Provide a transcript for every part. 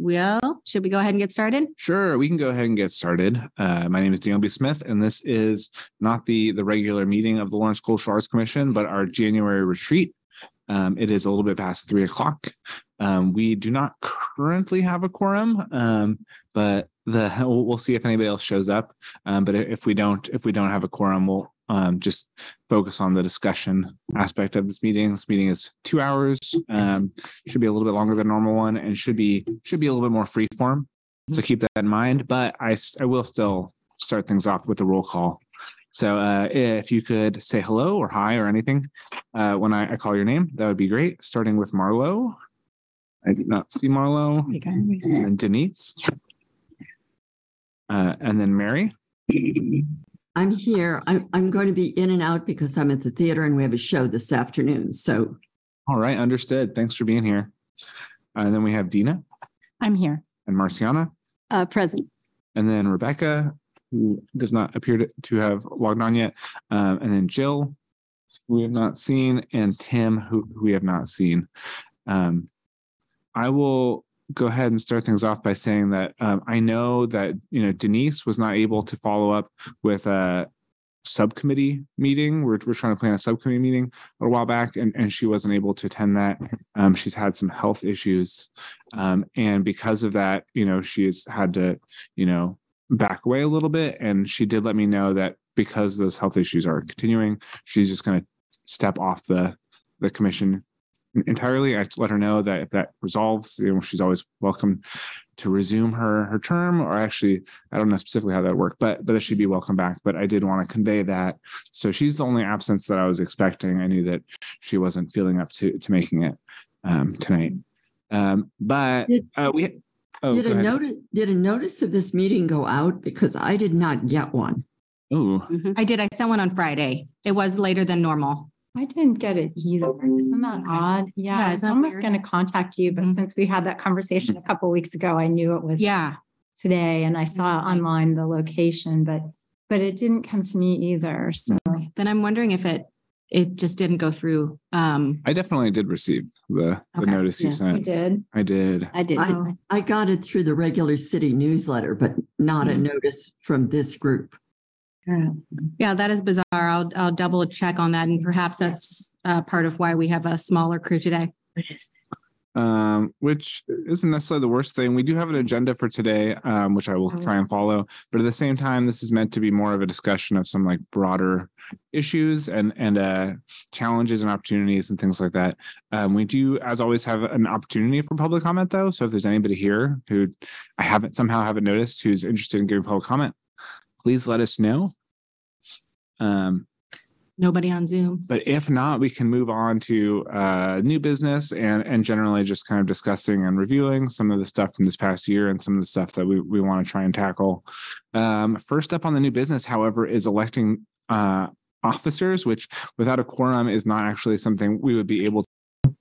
Well, should we go ahead and get started? Sure, we can go ahead and get started. Uh, my name is Daniel B. Smith, and this is not the the regular meeting of the Lawrence Cultural Arts Commission, but our January retreat. Um, it is a little bit past three o'clock. Um, we do not currently have a quorum, um, but the we'll, see if anybody else shows up. Um, but if we don't, if we don't have a quorum, we'll um, just focus on the discussion aspect of this meeting. This meeting is two hours. Um, should be a little bit longer than normal one, and should be should be a little bit more free form. So keep that in mind. But I I will still start things off with the roll call. So uh, if you could say hello or hi or anything uh, when I, I call your name, that would be great. Starting with Marlo. I did not see Marlo. And Denise. Uh, and then Mary. I'm here. I'm, I'm going to be in and out because I'm at the theater and we have a show this afternoon. So All right, understood. Thanks for being here. Uh, and then we have Dina I'm here. and Marciana, Uh, present. and then Rebecca, who does not appear to, to have logged on yet, um, and then Jill, who we have not seen, and Tim, who, who we have not seen. Um, I will go ahead and start things off by saying that um, I know that you know Denise was not able to follow up with a subcommittee meeting. We're, we're trying to plan a subcommittee meeting a while back, and, and she wasn't able to attend that. Um, she's had some health issues, um, and because of that, you know, she's had to, you know, back away a little bit. And she did let me know that because those health issues are continuing, she's just going to step off the the commission entirely. I let her know that if that resolves, you know, she's always welcome to resume her her term, or actually, I don't know specifically how that worked, but but that she'd be welcome back. But I did want to convey that. So she's the only absence that I was expecting. I knew that she wasn't feeling up to to making it um, tonight. Um, but Did- uh, we. Oh, did a notice, did a notice of this meeting go out? Because I did not get one. Ooh, I did. I sent one on Friday. It was later than normal. I didn't get it either. Isn't that odd? Yeah, Yeah, I was almost going to contact you, but Mhm. since we had that conversation a couple weeks ago, I knew it was Yeah. today and I saw Mhm. online the location, but but it didn't come to me either. So Then I'm wondering if it it just didn't go through. Um, I definitely did receive the the Okay, notice you yeah, you sent. did. I did. I did. I, I got it through the regular city newsletter, but not a Hmm. notice from this group. Yeah, that is bizarre. I'll I'll double check on that, and perhaps that's uh, part of why we have a smaller crew today. um, which isn't necessarily the worst thing. We do have an agenda for today, um, which I will try and follow. But at the same time, this is meant to be more of a discussion of some like broader issues and and uh, challenges and opportunities and things like that. Um, we do, as always, have an opportunity for public comment, though. So if there's anybody here who I haven't somehow haven't noticed who's interested in giving public comment, please let us know. Um, Nobody on Zoom. but if not, we can move on to uh, new business and and generally just kind of discussing and reviewing some of the stuff from this past year and some of the stuff that we, we want to try and tackle. Um, first up on the new business, however, is electing uh, officers, which without a quorum is not actually something we would be able to.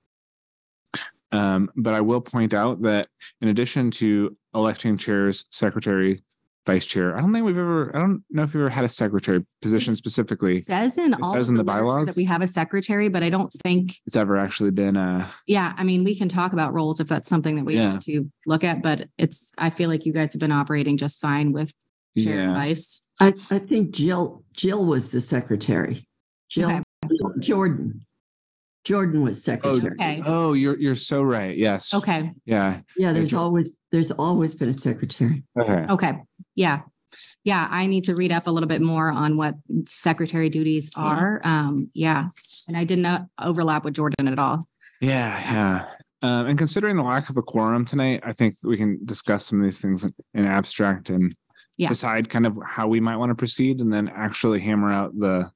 Um, but I will point out that in addition to electing chairs, secretary, vice chair, I don't think we've ever, I don't know if we've ever had a secretary position specifically. It says in It all says in the literature bylaws? that we have a secretary, but I don't think. It's ever actually been uh Yeah, I mean, we can talk about roles if that's something that we Yeah. need to look at, but it's. I feel like you guys have been operating just fine with chair and yeah vice. I, I think Jill, Jill was the secretary. Jill, Okay. Jordan. Jordan was secretary. Okay. oh you're you're so right yes Okay. yeah Yeah, there's always, there's always been a secretary. okay Okay. Yeah. Yeah. I need to read up a little bit more on what secretary duties are. Um, yeah. And I did not overlap with Jordan at all. yeah yeah um, and considering the lack of a quorum tonight i think we can discuss some of these things in, in abstract and Yeah. decide kind of how we might want to proceed and then actually hammer out the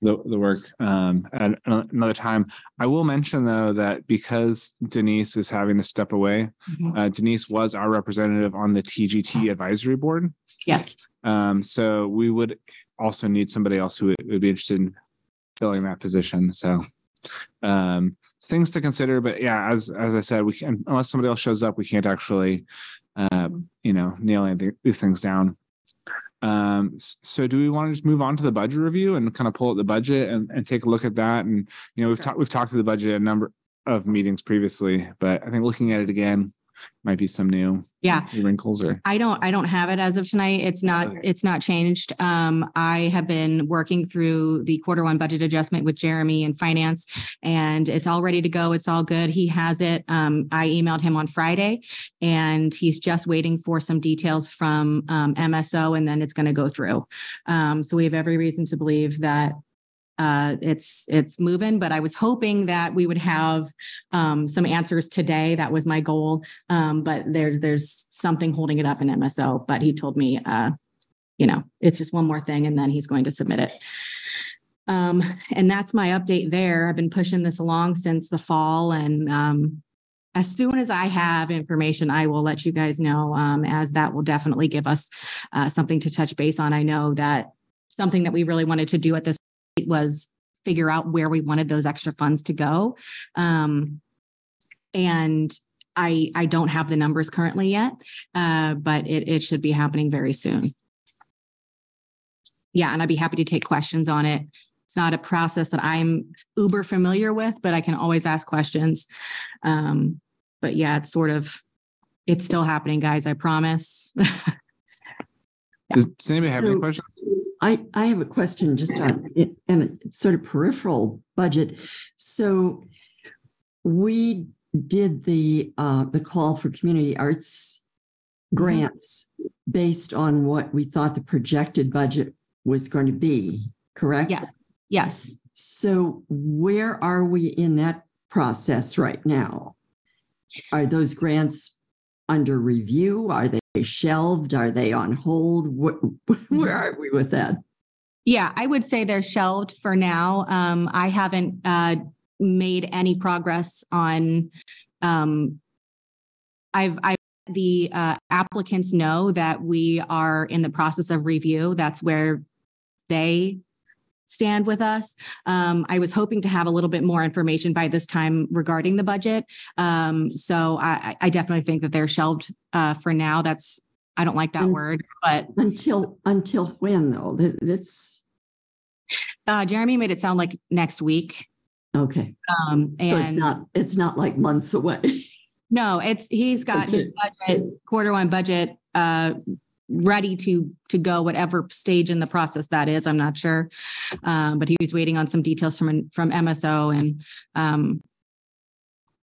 the, the work um, at another time. I will mention though that because Denise is having to step away, Mhm. uh, Denise was our representative on the TGT advisory board. Yes. Um, so we would also need somebody else who would, would be interested in filling that position. So um, things to consider. But yeah, as as I said, we can unless somebody else shows up, we can't actually uh, you know nail anything, these things down. Um, so do we want to just move on to the budget review and kind of pull out the budget and, and take a look at that? And you know, we've talked we've talked to the budget a number of meetings previously, but I think looking at it again, might be some new Yeah. wrinkles or I don't, I don't have it as of tonight. It's not, Okay. it's not changed. Um, I have been working through the quarter one budget adjustment with Jeremy and finance and it's all ready to go. It's all good. He has it. Um, I emailed him on Friday and he's just waiting for some details from, um, MSO and then it's going to go through. Um, so we have every reason to believe that uh, it's, it's moving, but I was hoping that we would have, um, some answers today. That was my goal. Um, but there, there's something holding it up in MSO, but he told me, uh, you know, it's just one more thing and then he's going to submit it. Um, and that's my update there. I've been pushing this along since the fall and, um, as soon as I have information, I will let you guys know, um, as that will definitely give us, uh, something to touch base on. I know that something that we really wanted to do at this point was figure out where we wanted those extra funds to go. Um, and I, I don't have the numbers currently yet, uh, but it, it should be happening very soon. Yeah, and I'd be happy to take questions on it. It's not a process that I'm uber familiar with, but I can always ask questions. Um, but yeah, it's sort of, it's still happening, guys, I promise. does, does anybody have any questions? I, I have a question just on, and it's sort of peripheral budget. So we did the, uh, the call for community arts grants based on what we thought the projected budget was going to be, correct? Yes, yes. So where are we in that process right now? Are those grants under review? Are they shelved? Are they on hold? What, where are we with that? Yeah, I would say they're shelved for now. Um, I haven't uh made any progress on um I've I the uh applicants know that we are in the process of review. That's where they stand with us. Um, I was hoping to have a little bit more information by this time regarding the budget. Um, so I, I definitely think that they're shelved uh for now. That's I don't like that Mm. word, but Until, until when though? Th- This, uh Jeremy made it sound like next week. okay. Um, So it's not, it's not like months away. no, it's, he's got his budget, quarter one budget, uh, ready to, to go whatever stage in the process that is. I'm not sure. Um, but he was waiting on some details from, from MSO and, um,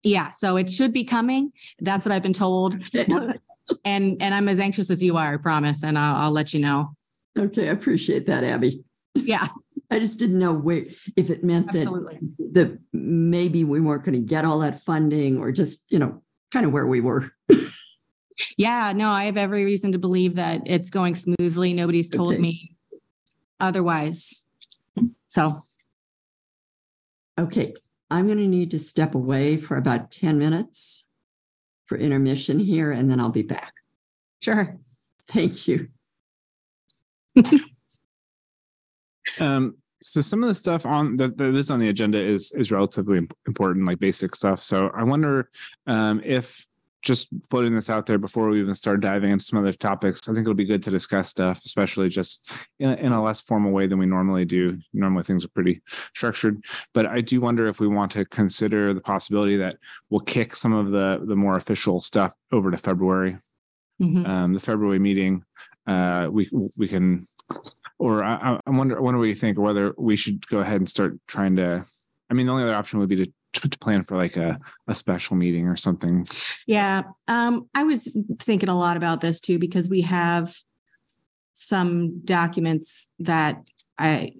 yeah, so it should be coming. That's what I've been told. And, and I'm as anxious as you are, I promise. And I'll, I'll let you know. Okay, I appreciate that, Abby. Yeah, I just didn't know where, if it meant that, that maybe we weren't going to get all that funding or just, you know, kind of where we were. Yeah, no, I have every reason to believe that it's going smoothly. Nobody's told Okay. me otherwise. So, Okay, I'm going to need to step away for about 10 minutes for intermission here, and then I'll be back. sure. Thank you. Um, so some of the stuff on that, that is on the agenda is is relatively important, like basic stuff. So I wonder um, if just floating this out there before we even start diving into some other topics, I think it'll be good to discuss stuff, especially just in a, in a less formal way than we normally do. Normally things are pretty structured, but I do wonder if we want to consider the possibility that we'll kick some of the the more official stuff over to February Mhm. um, the February meeting, uh, we we can, or I, I- I wonder, I wonder what you think, or whether we should go ahead and start trying to. I mean, the only other option would be to, to plan for like a a special meeting or something. Yeah, um, I was thinking a lot about this too because we have some documents that I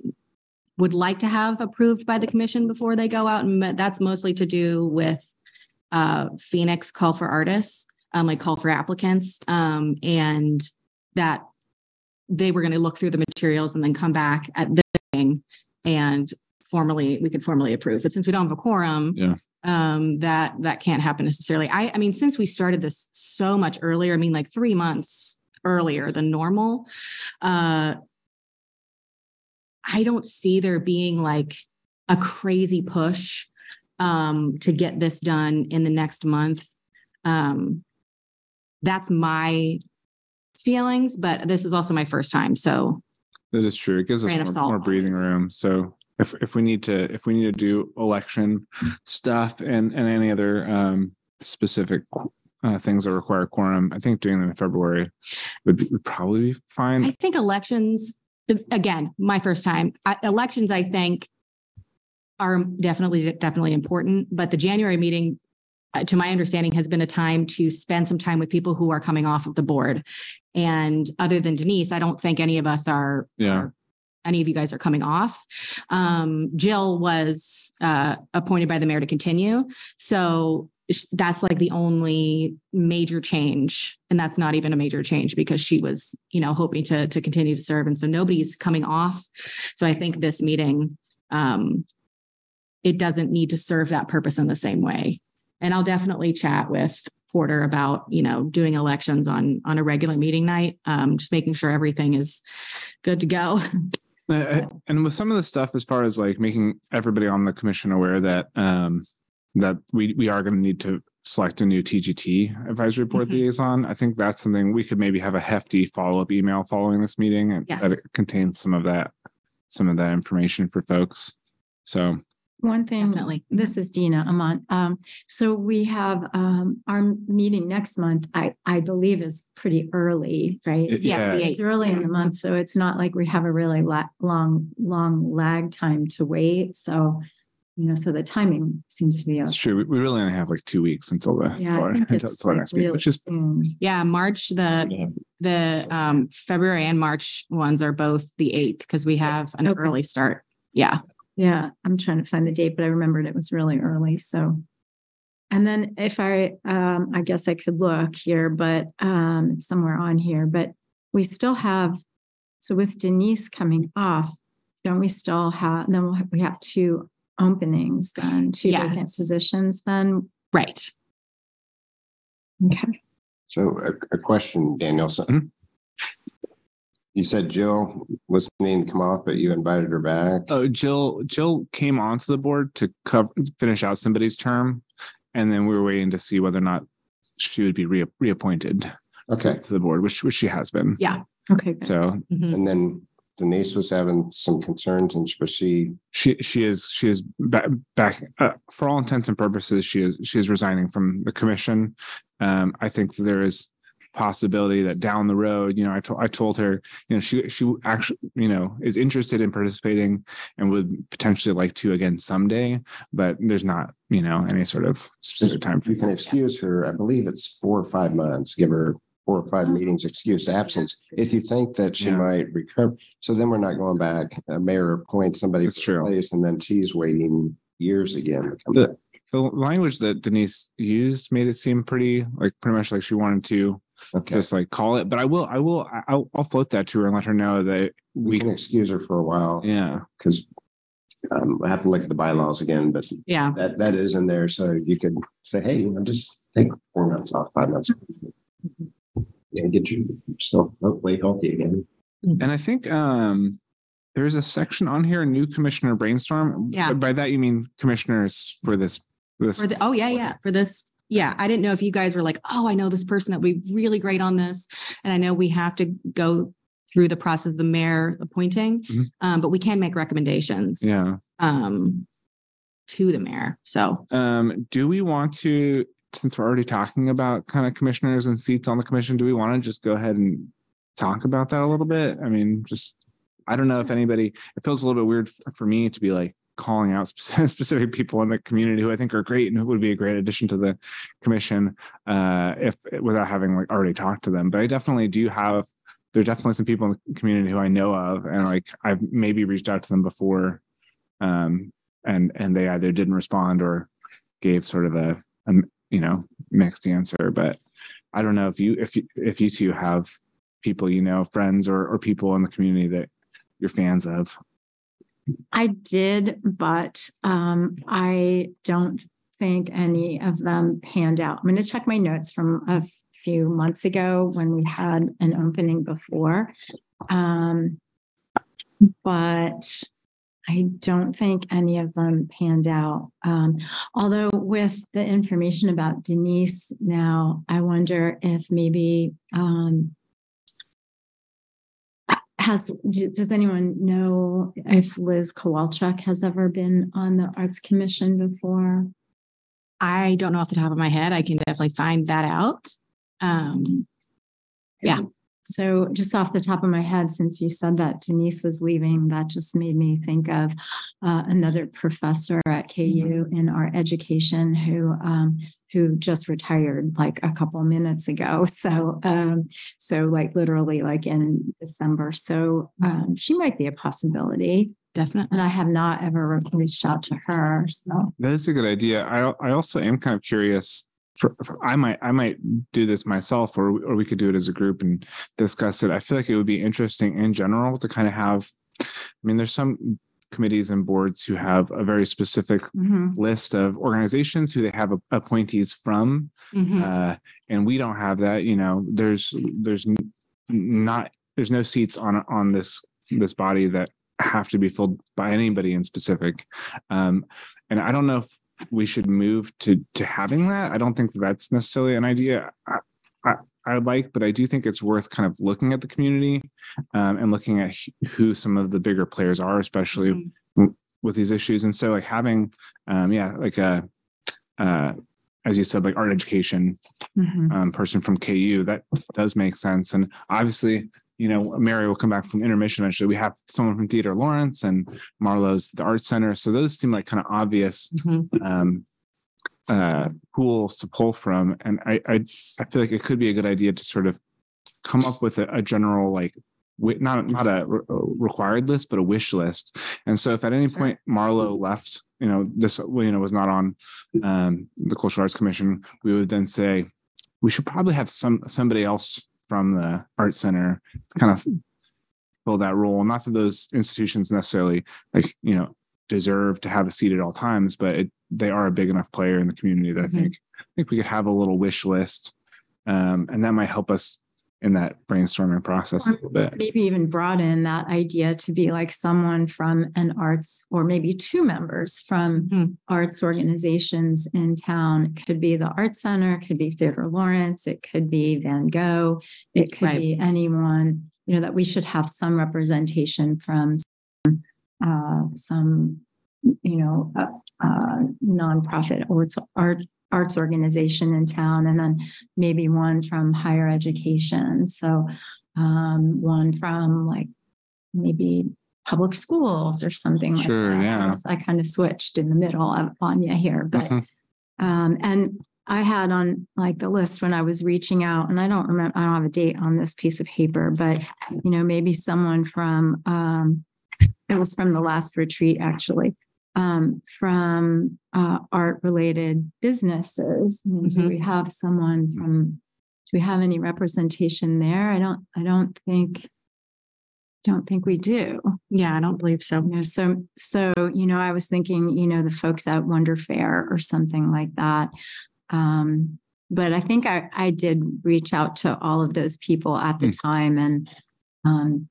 would like to have approved by the commission before they go out, and that's mostly to do with uh, Phoenix call for artists, um, like call for applicants, um, and that they were going to look through the materials and then come back at the thing and formally we could formally approve. But since we don't have a quorum, Yeah. um, that that can't happen necessarily. I I mean, since we started this so much earlier, I mean, like three months earlier than normal, uh, I don't see there being like a crazy push um, to get this done in the next month. Um, that's my feelings, but this is also my first time, so That is true. It gives us more, more breathing room. So if if we need to if we need to do election stuff and and any other um, specific uh, things that require quorum. I think doing them in February would, would probably be fine. I think elections, again, my first time, I- elections, I think are definitely, definitely important, but the January meeting, uh, to my understanding, has been a time to spend some time with people who are coming off of the board. And other than Denise, I don't think any of us are. Yeah. are- Any of you guys are coming off. Um, Jill was, uh, appointed by the mayor to continue. So that's like the only major change. And that's not even a major change because she was, you know, hoping to, to continue to serve. And so nobody's coming off. So I think this meeting, um, it doesn't need to serve that purpose in the same way. And I'll definitely chat with Porter about, you know, doing elections on, on a regular meeting night. Um, just making sure everything is good to go. Uh, and with some of the stuff as far as like making everybody on the commission aware that um that we we are going to need to select a new TGT advisory board Mhm. liaison. I think that's something we could maybe have a hefty follow-up email following this meeting and that it contains some of that some of that information for folks. So One thing, Definitely. this is Dina Amon. Um, so we have, um, our meeting next month, I, I believe is pretty early, right? It- Yes, yeah. It's early in the month, so it's not like we have a really la- long, long lag time to wait. So, you know, so the timing seems to be. it's okay. true. We, we really only have like two weeks until the Yeah, or- until, until like next week, which is soon. Yeah, March, the, the, um, February and March ones are both the eighth because we have an Okay. early start. Yeah. Yeah, I'm trying to find the date, but I remembered it was really early, so. And then if I, um, I guess I could look here, but, um, it's somewhere on here, but we still have. So with Denise coming off, don't we still have, then we'll have- we have two openings then, two vacant Yes. positions then? Right. Okay. So a, a question, Danielson. Mhm. You said Jill was needing to come off, but you invited her back. Oh, Jill, Jill came onto the board to cover, finish out somebody's term. And then we were waiting to see whether or not she would be rea- reappointed Okay. to the board, which, which she has been. Yeah. Okay. good. So Mhm. And then Denise was having some concerns and was she, she, she is, she is back, back, uh, for all intents and purposes, she is, she is resigning from the commission. Um, I think that there is possibility that down the road, you know, I told, I told her, you know, she, she actually, you know, is interested in participating and would potentially like to again someday, but there's not, you know, any sort of specific time. you can excuse her, I believe it's four or five months, give her four or five oh. meetings excused absence. If you think that she Yeah. might recover, so then we're not going back. A mayor appoints somebody That's for true. place and then she's waiting years again. to come The- back. The language that Denise used made it seem pretty, like pretty much like she wanted to Okay, just like call it, but I will, I will, I- I'll, I'll float that to her and let her know that we we can excuse her for a while yeah, because um, I have to look at the bylaws again, but Yeah. that, that is in there. So you could say, hey, you know, just take four months off, five months. And get you still hopefully healthy again. and I think um there's a section on here, new commissioner brainstorm. Yeah. By that you mean commissioners for this this For the, oh, yeah, yeah, for this. Yeah, I didn't know if you guys were like, oh, I know this person that would be really great on this. And I know we have to go through the process of the mayor appointing, Mhm. um, but we can make recommendations. yeah. Um, to the mayor. So, Um, do we want to, since we're already talking about kind of commissioners and seats on the commission, do we want to just go ahead and talk about that a little bit? I mean, just, I don't know if anybody, it feels a little bit weird for me to be like calling out specific people in the community who I think are great and who would be a great addition to the commission, uh, if, without having like already talked to them. But I definitely do have, there are definitely some people in the community who I know of and like I've maybe reached out to them before. Um, and, and they either didn't respond or gave sort of a, a you know mixed answer but i don't know if you if you if you two have people you know friends or or people in the community that you're fans of I did, but um, I don't think any of them panned out. I'm going to check my notes from a few months ago when we had an opening before. Um, but I don't think any of them panned out. Um, although with the information about Denise now, I wonder if maybe um, has, does anyone know if Liz Kowalczyk has ever been on the Arts Commission before? I don't know off the top of my head. I can definitely find that out. Um, Yeah. So just off the top of my head, since you said that Denise was leaving, that just made me think of uh, another professor at KU in our education who um, who just retired like a couple minutes ago. So um, so like literally like in December. So um, she might be a possibility. definitely. And I have not ever reached out to her. So That is a good idea. I I also am kind of curious. For, for I might I might do this myself, or or we could do it as a group and discuss it. I feel like it would be interesting in general to kind of have. I mean, there's some committees and boards who have a very specific Mhm, list of organizations who they have a- appointees from, mhm. uh, and we don't have that. You know, there's there's not there's no seats on on this this body that have to be filled by anybody in specific, um, and I don't know if we should move to to having that. I don't think that's necessarily an idea. I, I, I like, but I do think it's worth kind of looking at the community um, and looking at who some of the bigger players are, especially Mhm. with these issues. And so, like having, um, yeah, like a, uh, as you said, like art education mhm. um, person from KU. That does make sense. And obviously, you know, Mary will come back from intermission eventually. We have someone from Theater Lawrence and Marlowe's the Art Center. So those seem like kind of obvious Mhm. um, uh, pools to pull from. And I, I, I feel like it could be a good idea to sort of come up with a, a general like not not a re- required list, but a wish list. And so, if at any point Marlowe left, you know, this you know was not on um, the Cultural Arts Commission, we would then say we should probably have some somebody else from the art center kind of fill that role. Not that those institutions necessarily like you know deserve to have a seat at all times, but it, they are a big enough player in the community that I Mhm. think I think we could have a little wish list, um, and that might help us in that brainstorming process a little bit. maybe even broaden that idea to be like someone from an arts or maybe two members from Hmm. arts organizations in town. It could be the Art Center, it could be Theater Lawrence, it could be Van Go, it could Right. be anyone, you know, that we should have some representation from some, uh, some, you know, uh, uh, nonprofit arts, art, arts organization in town, and then maybe one from higher education. So um, one from like maybe public schools or something like Sure, that. yeah. So I kind of switched in the middle of Anya here, but Mhm. um, and I had on like the list when I was reaching out, and I don't remember, I don't have a date on this piece of paper, but you know, maybe someone from um, it was from the last retreat actually, um, from uh, art related businesses. I mean, do Mhm. we have someone from? Do we have any representation there? I don't. I don't think. Don't think we do. Yeah, I don't believe so. You know, so so you know, I was thinking, you know, the folks at Wonder Fair or something like that. Um, but I think I I did reach out to all of those people at the time, and um,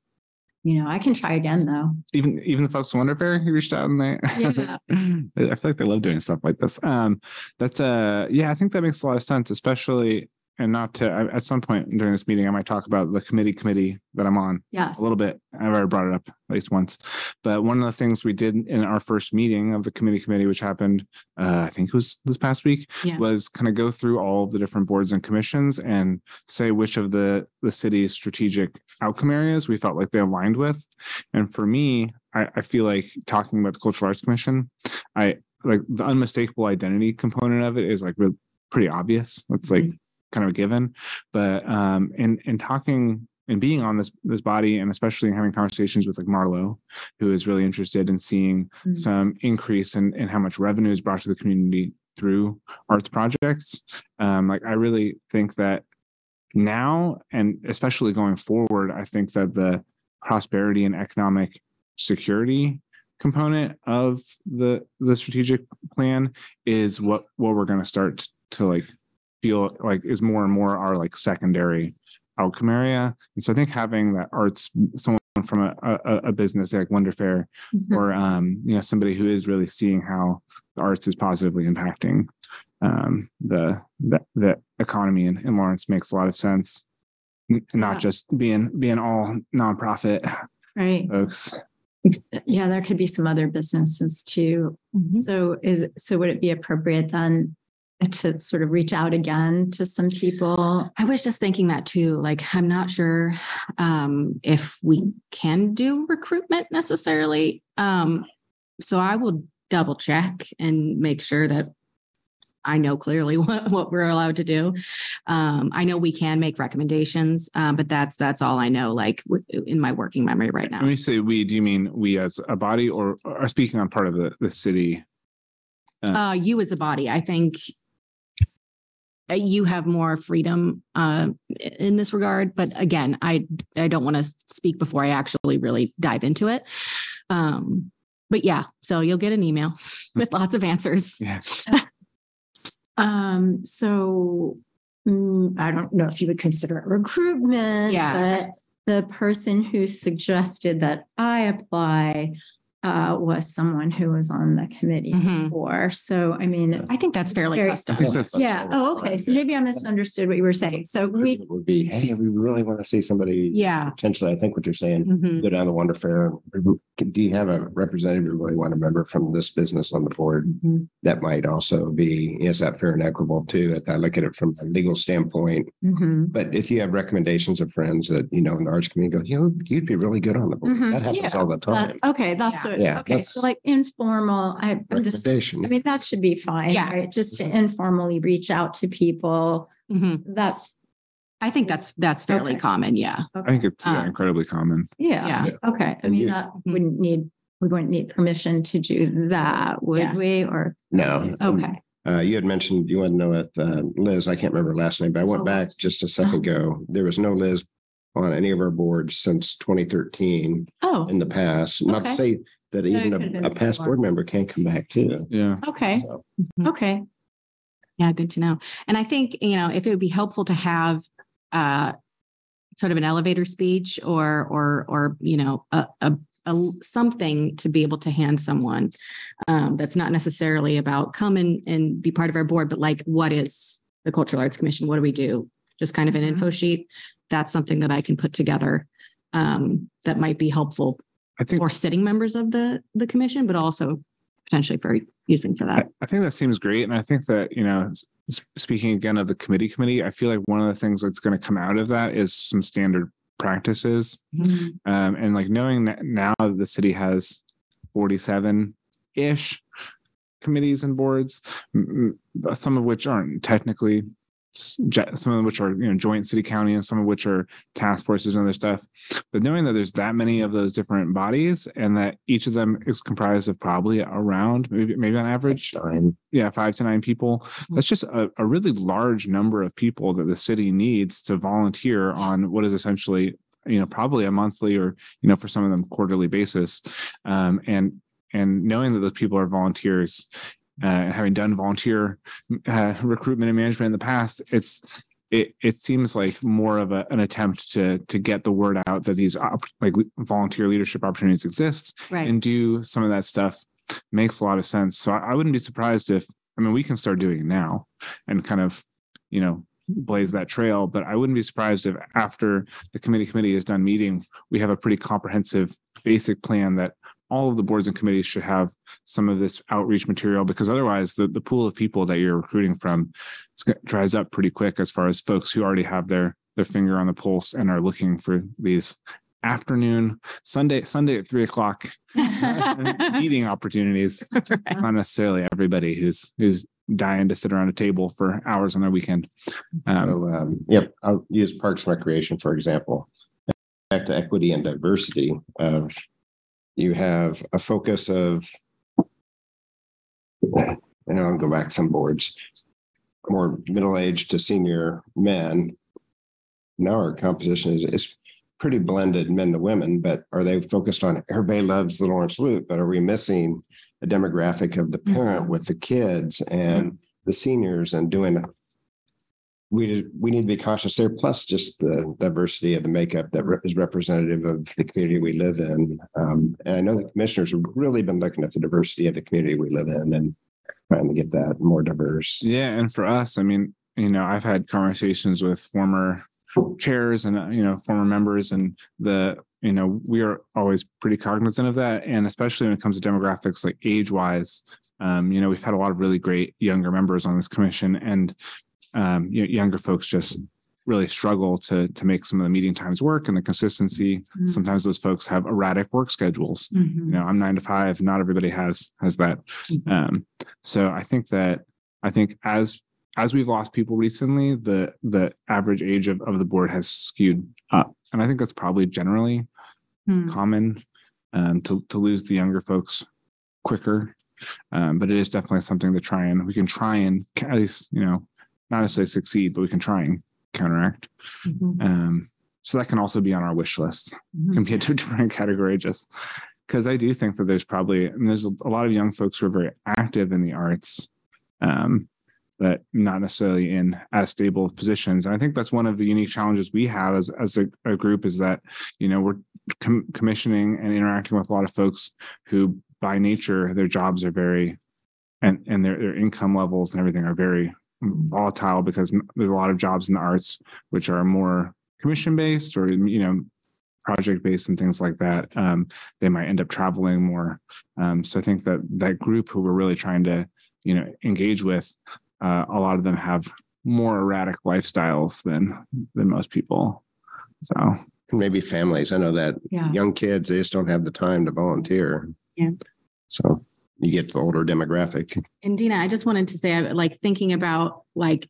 you know, I can try again though. Even even the folks Wonder Fair who reached out and they Yeah. I feel like they love doing stuff like this. Um that's uh yeah, I think that makes a lot of sense, especially and not to I- at some point during this meeting, I might talk about the committee committee that I'm on Yes. a little bit. I've already brought it up at least once. But one of the things we did in our first meeting of the committee committee, which happened, uh, I think it was this past week, Yeah. was kind of go through all of the different boards and commissions and say which of the the city's strategic outcome areas we felt like they aligned with. And for me, I, I feel like talking about the Cultural Arts Commission, I like the unmistakable identity component of it is like real pretty obvious. It's like kind of a given. But um in in talking and being on this this body and especially having conversations with like Marlo, who is really interested in seeing Mhm. some increase in, in how much revenue is brought to the community through arts projects. Um, like I really think that now and especially going forward, I think that the prosperity and economic security component of the the strategic plan is what what we're going to start to like feel like is more and more our like secondary outcome area and so i think having that arts someone from a, a, a business like wonder fair Mhm. or um you know somebody who is really seeing how the arts is positively impacting um the the, the economy in, in lawrence makes a lot of sense N- not Yeah. just being being all nonprofit Right. folks Yeah, there could be some other businesses too. Mhm. So is, so would it be appropriate then to sort of reach out again to some people. I was just thinking that too. Like, I'm not sure um, if we can do recruitment necessarily. Um, so I will double check and make sure that I know clearly what, what we're allowed to do. Um, I know we can make recommendations, um, but that's that's all I know. Like w- in my working memory right now. When you say we, do you mean we as a body or are speaking on part of the, the city? uh, you as a body, I think uh, you have more freedom uh, in this regard. But again, I I don't want to speak before I actually really dive into it. Um, but yeah, so you'll get an email with lots of answers. Yeah. Um, so mm, I don't know if you would consider it recruitment. Yeah. But the person who suggested that I apply uh, was someone who was on the committee Mhm. before. So, I mean, I think that's fairly Very- I custom. think that's, yeah. Oh, okay. So maybe I misunderstood what you were saying. So we, It Would be, hey, we really want to see somebody. Yeah. Potentially, I think what you're saying, Mhm. go down the Wonder Fair. Do you have a representative you really want a member from this business on the board? Mhm. That might also be, is that fair and equitable too? If I look at it from a legal standpoint. Mhm. But if you have recommendations of friends that, you know, in the arts community go, you know, you'd be really good on the board. Mhm. That happens Yeah. all the That- time. okay, that's Yeah. What, Yeah, okay. that's- So like informal, I, I'm just, Recommendation. I mean, that should be fine, Yeah. right? Just to informally reach out to people Mhm. that, I think that's that's fairly Okay. common. Yeah. I think it's yeah, Um, incredibly common. yeah, Yeah. okay. I And mean, you- that wouldn't need, we wouldn't need permission to do that, would Yeah. we? Or, No. okay. Uh, you had mentioned, you want to know if, uh, Liz, I can't remember her last name, but I went Oh. back just a second ago. There was no Liz on any of our boards since twenty thirteen Oh, in the past. Not to Okay. say that it even could have been a, a past before. board member can't come back too. Yeah. okay, So, okay. Yeah, good to know. And I think, you know, if it would be helpful to have uh sort of an elevator speech or or or, you know, a a, a something to be able to hand someone um that's not necessarily about come and and be part of our board, but like what is the Cultural Arts Commission? What do we do? Just kind of an info sheet. That's something that I can put together um that might be helpful I think for sitting members of the the commission, but also potentially for using for that. I think that seems great. And I think that, you know, speaking again of the committee committee, I feel like one of the things that's going to come out of that is some standard practices. Um, and like knowing that now that the city has 47 ish committees and boards, m- m- some of which aren't technically, s- je- some of which are, you know, joint city county and some of which are task forces and other stuff. But knowing that there's that many of those different bodies and that each of them is comprised of probably around maybe, maybe on average, Stein, yeah, five to nine people. That's just a, a really large number of people that the city needs to volunteer on what is essentially, you know, probably a monthly or, you know, for some of them quarterly basis. Um, and, and knowing that those people are volunteers, uh, and having done volunteer uh, recruitment and management in the past, it's, it, it seems like more of a, an attempt to to get the word out that these op- like volunteer leadership opportunities exist Right. and do some of that stuff makes a lot of sense. So I, I wouldn't be surprised if, I mean, we can start doing it now and kind of, you know, blaze that trail, but I wouldn't be surprised if after the committee committee is done meeting, we have a pretty comprehensive basic plan that all of the boards and committees should have some of this outreach material because otherwise the, the pool of people that you're recruiting from it's gonna- dries up pretty quick as far as folks who already have their their finger on the pulse and are looking for these afternoon Sunday Sunday at three o'clock meeting opportunities. Not necessarily everybody who's who's dying to sit around a table for hours on their weekend. Um, So, um, yep, I'll use Parks and Recreation, for example. Back to equity and diversity of, you have a focus of, and I'll go back some boards, more middle-aged to senior men. Now our composition is, is pretty blended men to women, but are they focused on, everybody loves the Lawrence Loop, but are we missing a demographic of the parent mm-hmm. with the kids and mm-hmm. the seniors and doing we we need to be cautious there. Plus, just the diversity of the makeup that rep- is representative of the community we live in. Um, and I know the commissioners have really been looking at the diversity of the community we live in and trying to get that more diverse. yeah, and for us, I mean, you know, I've had conversations with former chairs and you know former members, and the you know we are always pretty cognizant of that, and especially when it comes to demographics, like age wise. Um, you know, we've had a lot of really great younger members on this commission, and um, you know, younger folks just really struggle to to make some of the meeting times work and the consistency. Mhm. Sometimes those folks have erratic work schedules. You Mhm. know, I'm nine to five. Not everybody has has that. Mhm. Um, so I think that I think as as we've lost people recently, the the average age of, of the board has skewed up. And I think that's probably generally Hmm. common um, to to lose the younger folks quicker. Um, but it is definitely something to try and we can try and at least, you know, not necessarily succeed, but we can try and counteract. Mhm. Um, so that can also be on our wish list Mhm. can be a different category just because I do think that there's probably and there's a lot of young folks who are very active in the arts, um, but not necessarily in as stable positions. And I think that's one of the unique challenges we have as as a, a group is that you know we're com- commissioning and interacting with a lot of folks who by nature their jobs are very and and their their income levels and everything are very volatile because there's a lot of jobs in the arts which are more commission based or you know project based and things like that um, they might end up traveling more um, so i think that that group who we're really trying to you know engage with uh, a lot of them have more erratic lifestyles than than most people so And maybe families. I know that Yeah. young kids, they just don't have the time to volunteer. Yeah. So you get the older demographic. And Dina, I just wanted to say, I like thinking about like,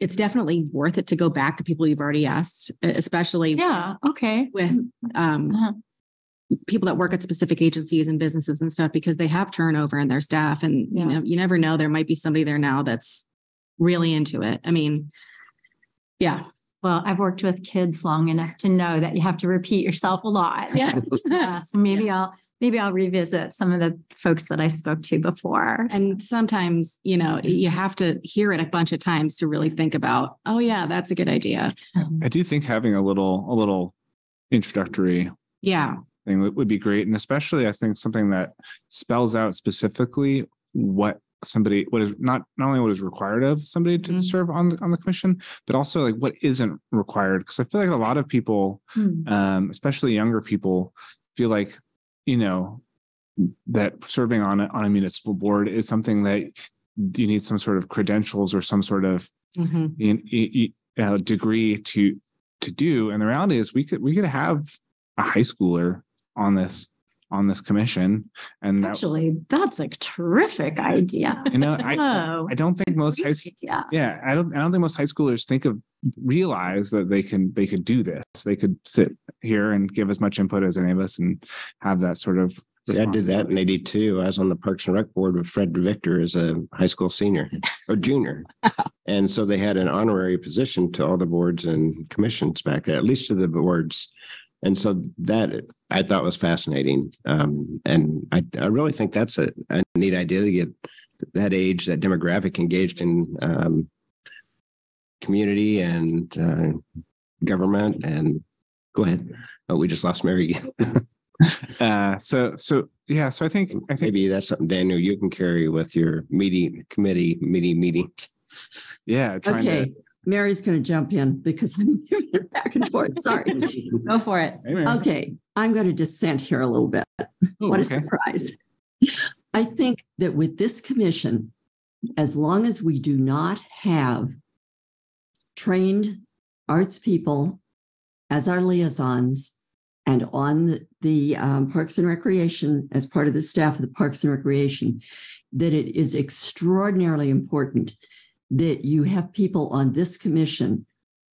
it's definitely worth it to go back to people you've already asked, especially Yeah, okay. with um, Uh-huh. people that work at specific agencies and businesses and stuff because they have turnover in their staff, and Yeah. you know, you never know. There might be somebody there now that's really into it. I mean, yeah, Well, I've worked with kids long enough to know that you have to repeat yourself a lot. yeah. Yeah, so maybe I'll, maybe I'll revisit some of the folks that I spoke to before. And sometimes, you know, you have to hear it a bunch of times to really think about, oh yeah, that's a good idea. i do think having a little a little introductory Yeah. thing would, would be great and especially i think something that spells out specifically what somebody what is not not only what is required of somebody to Mhm. serve on the on the commission but also like what isn't required because i feel like a lot of people Hmm. um especially younger people feel like you know that serving on a, on a municipal board is something that you need some sort of credentials or some sort of Mhm. in, in, uh, degree to to do and the reality is we could we could have a high schooler on this on this commission and that, Actually, that's a terrific idea. you know i Oh, i don't think most high great s- idea. yeah i don't i don't think most high schoolers think of realize that they can they could do this they could sit here and give as much input as any of us and have that sort of See, I did that in eighty-two. I was on the Parks and Rec Board with Fred DeVictor as a high school senior or junior. And so they had an honorary position to all the boards and commissions back there, at least to the boards. And so that I thought was fascinating. Um, and I, I really think that's a, a neat idea to get that age, that demographic engaged in, um, community and, uh, government and go ahead. Oh, we just lost Mary again. uh so so yeah so i think i think Maybe that's something, Daniel, you can carry with your meeting, committee, meeting, meetings. yeah trying Okay, to Mary's going to jump in because I'm doing it back and forth. Sorry. Go for it. Okay, I'm going to dissent here a little bit. Oh, What a okay. surprise. I think that with this commission, as long as we do not have trained arts people as our liaisons and on the- the um, Parks and Recreation as part of the staff of the Parks and Recreation, that it is extraordinarily important that you have people on this commission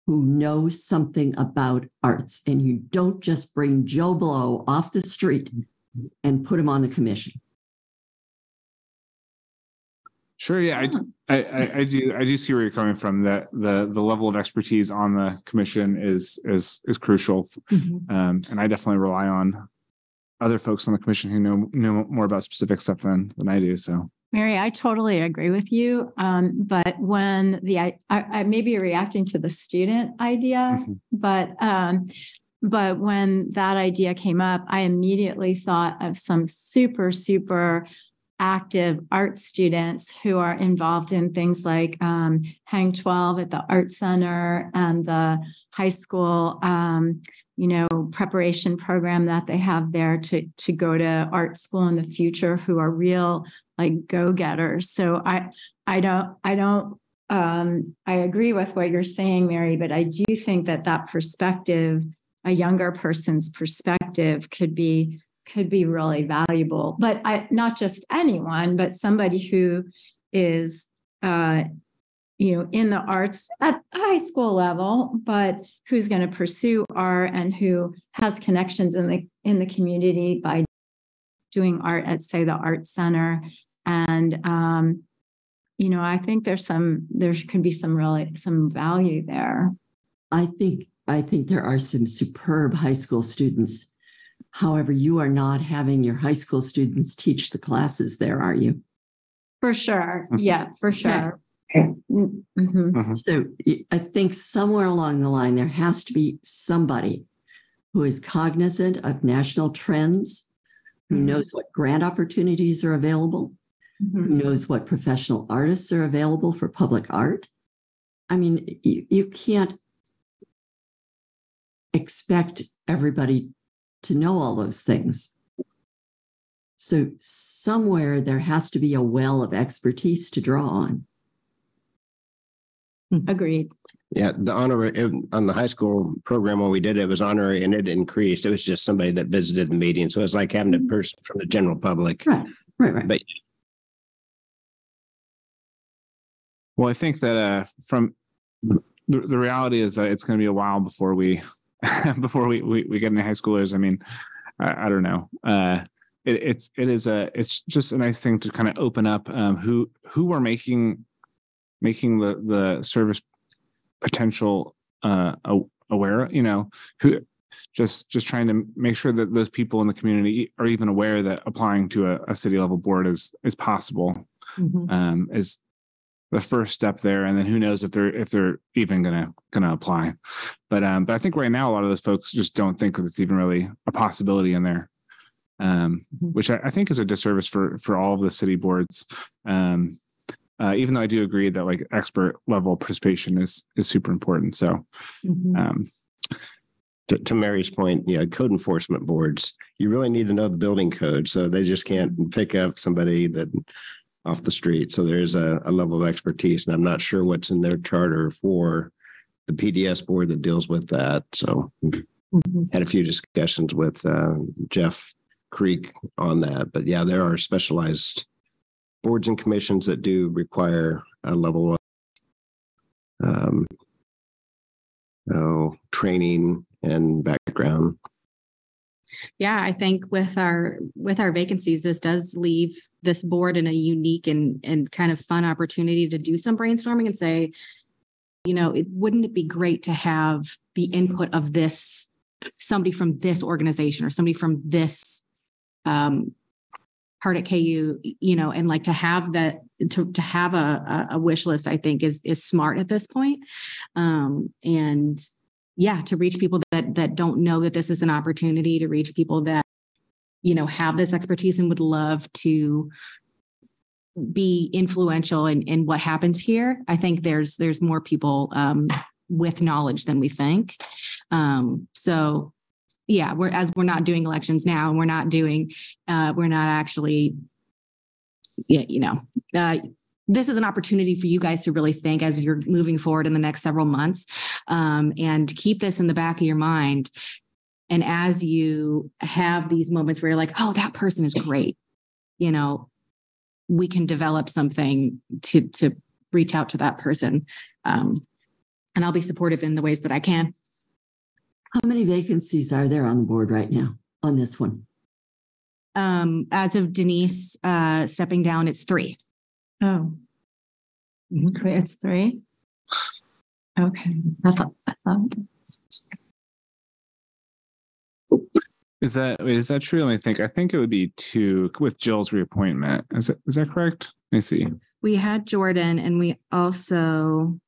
who know something about arts and you don't just bring Joe Blow off the street and put him on the commission. Sure. Yeah, I, I, I, I do. I do see where you're coming from. That the the level of expertise on the commission is is is crucial, Mhm. um, and I definitely rely on other folks on the commission who know know more about specific stuff than than I do. So Mary, I totally agree with you. Um, but when the I, I, may be reacting to the student idea, Mhm. but um, but when that idea came up, I immediately thought of some super super active art students who are involved in things like um, Hang 12 at the Art Center and the high school, um, you know, preparation program that they have there to, to go to art school in the future, who are real like go-getters. So I, I don't, I don't, um, I agree with what you're saying, Mary, but I do think that that perspective, a younger person's perspective could be, could be really valuable. But I, not just anyone, but somebody who is, uh, you know, in the arts at high school level, but who's going to pursue art and who has connections in the in the community by doing art at say the art center and um, you know i think there's some there can be some really some value there I think I think there are some superb high school students. However, you are not having your high school students teach the classes there, are you? for sure Mhm. yeah for sure Mhm. So i think somewhere along the line, there has to be somebody who is cognizant of national trends, who Mhm. knows what grant opportunities are available, who Mhm. knows what professional artists are available for public art. I mean, you, you can't expect everybody to know all those things. So somewhere there has to be a well of expertise to draw on. agreed Yeah, the honorary on the high school program when we did it, it was honorary and it increased. It was just somebody that visited the meeting. So it's like having a person from the general public. Right, right, right. But Well, I think that uh, from the, the reality is that it's going to be a while before we before we, we we get any high schoolers. I mean, I, I don't know. Uh, it, it's it is a it's just a nice thing to kind of open up um, who who are making making the the service potential uh, aware. You know who just just trying to make sure that those people in the community are even aware that applying to a, a city level board is is possible Mhm. um, is the first step there, and then who knows if they're if they're even gonna gonna apply. But um, but I think right now a lot of those folks just don't think that it's even really a possibility in there, um, Mhm. which I, I think is a disservice for for all of the city boards. Um, uh, even though I do agree that like expert level participation is is super important. So Mhm. um, to, to Mary's point, yeah, code enforcement boards, you really need to know the building code. So they just can't pick up somebody that off the street. So there's a, a level of expertise and I'm not sure what's in their charter for the PDS board that deals with that. So Mhm. had a few discussions with uh, Jeff Crick on that. But yeah, there are specialized boards and commissions that do require a level of um, oh, training and background. Yeah, I think with our with our vacancies, this does leave this board in a unique and and kind of fun opportunity to do some brainstorming and say, you know, it wouldn't it be great to have the input of this somebody from this organization or somebody from this um part at KU, you know, and like to have that to to have a a, wish list, I think is is smart at this point. Um and yeah to reach people that that don't know that this is an opportunity to reach people that you know have this expertise and would love to be influential in in what happens here. I think there's there's more people um with knowledge than we think. Um so yeah we're as we're not doing elections now and we're not doing uh we're not actually yeah you know uh this is an opportunity for you guys to really think as you're moving forward in the next several months um, and keep this in the back of your mind. And as you have these moments where you're like, oh, that person is great, you know, we can develop something to to reach out to that person. Um, and I'll be supportive in the ways that I can. How many vacancies are there on the board right now on this one? Um, as of Denise uh, stepping down, it's three. Oh mm-hmm. Three- it's three okay i thought i thought is that wait, is that true? Let me think. I think it would be two with Jill's reappointment. Is that is that correct? Let me see. We had Jordan and we also,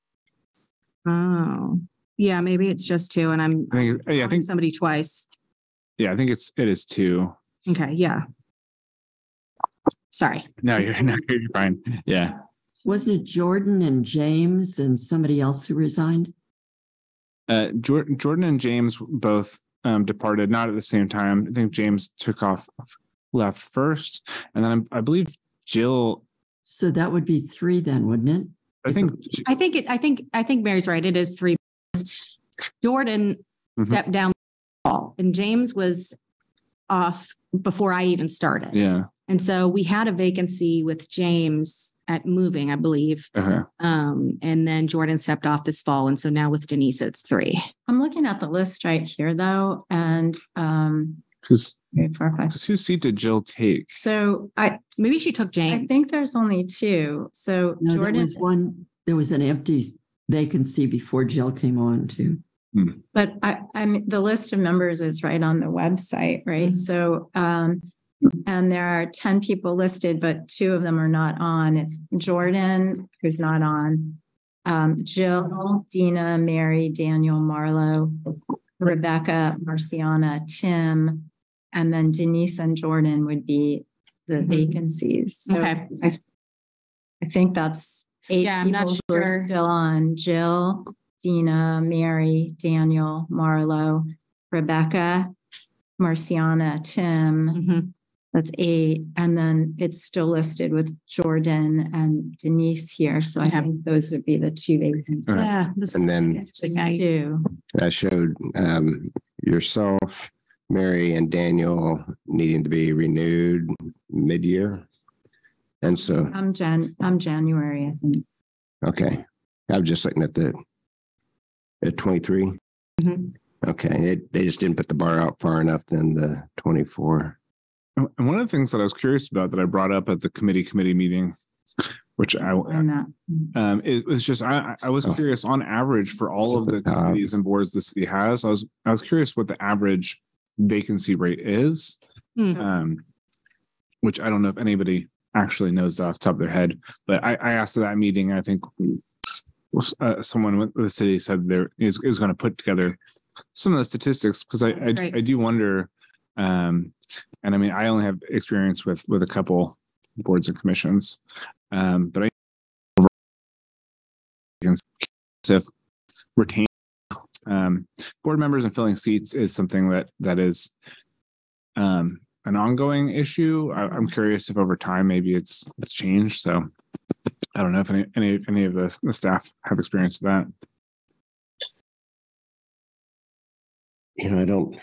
oh, yeah, maybe it's just two and I'm I think yeah, I think somebody twice. yeah, I think it's it is two. Okay, yeah. Sorry. No, you're no, you're fine. Yeah. Wasn't it Jordan and James and somebody else who resigned? Uh, Jordan, Jordan and James both um, departed, not at the same time. I think James took off, left first, and then I, I believe Jill, So that would be three then, wouldn't it? I think, I think it, I think, I think Mary's right. It is three. Jordan Mhm. stepped down and James was off before I even started. yeah, And so we had a vacancy with James at moving, I believe. okay. Um, and then Jordan stepped off this fall. And so now with Denise, it's three. I'm looking at the list right here though, and um, Because three, four, five, six. whose seat did Jill take? So I, Maybe she took James. I think there's only two. So No, there Jordan, was one, there was an empty vacancy before Jill came on too. but I, I'm, the list of members is right on the website, right? Mhm. So, um, and there are 10 people listed, but two of them are not on. It's Jordan, who's not on. Um, Jill, Dina, Mary, Daniel, Marlo, Rebecca, Marciana, Tim, and then Denise and Jordan would be the Mhm. vacancies. So Okay. I, I think that's eight Yeah, people who are still on. Jill, Dina, Mary, Daniel, Marlo, Rebecca, Marciana, Tim. Mhm. That's eight. And then it's still listed with Jordan and Denise here. So I Okay. think those would be the two vacancies. Okay. Yeah. this- And then Interesting. I- Two. I showed um, yourself, Mary, and Daniel needing to be renewed mid-year. And so, I'm Jan, I'm January, I think. okay, I'm just looking at the at 23. Mhm. Okay, they, they just didn't put the bar out far enough than the 24. And one of the things that I was curious about that I brought up at the committee committee meeting, which I not. um it was just I I I was Oh. curious on average for all of the Uh, committees and boards the city has. I was I was curious what the average vacancy rate is. Hmm. Um which I don't know if anybody actually knows that off the top of their head, but I I asked at that meeting, I think uh, someone with the city said there is is going to put together some of the statistics because I, I. I do wonder um and I mean I only have experience with with a couple boards and commissions. Um but I if retain um board members and filling seats is something that that is um an ongoing issue. I, i'm curious if over time maybe it's it's changed. So i don't know if any any any of the, the staff have experience with that. You know, I don't,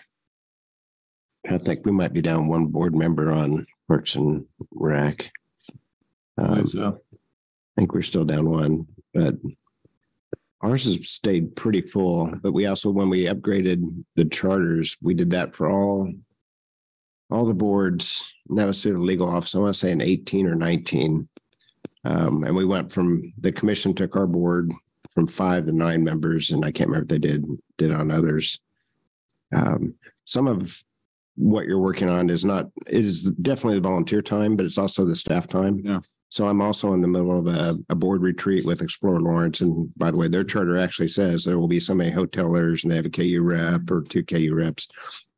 I think we might be down one board member on Parks and Rec. Um, so I think we're still down one, but ours has stayed pretty full. But we also, when we upgraded the charters, we did that for all all the boards. And that was through the legal office. I want to say in 18 or 19. Um, and we went from the commission took our board from five to nine members, and I can't remember if they did did on others. Um, some of what you're working on is not is definitely the volunteer time, but it's also the staff time. Yeah. So I'm also in the middle of a, a board retreat with Explore Lawrence. And by the way, their charter actually says there will be so many hotelers and they have a KU rep or two KU reps,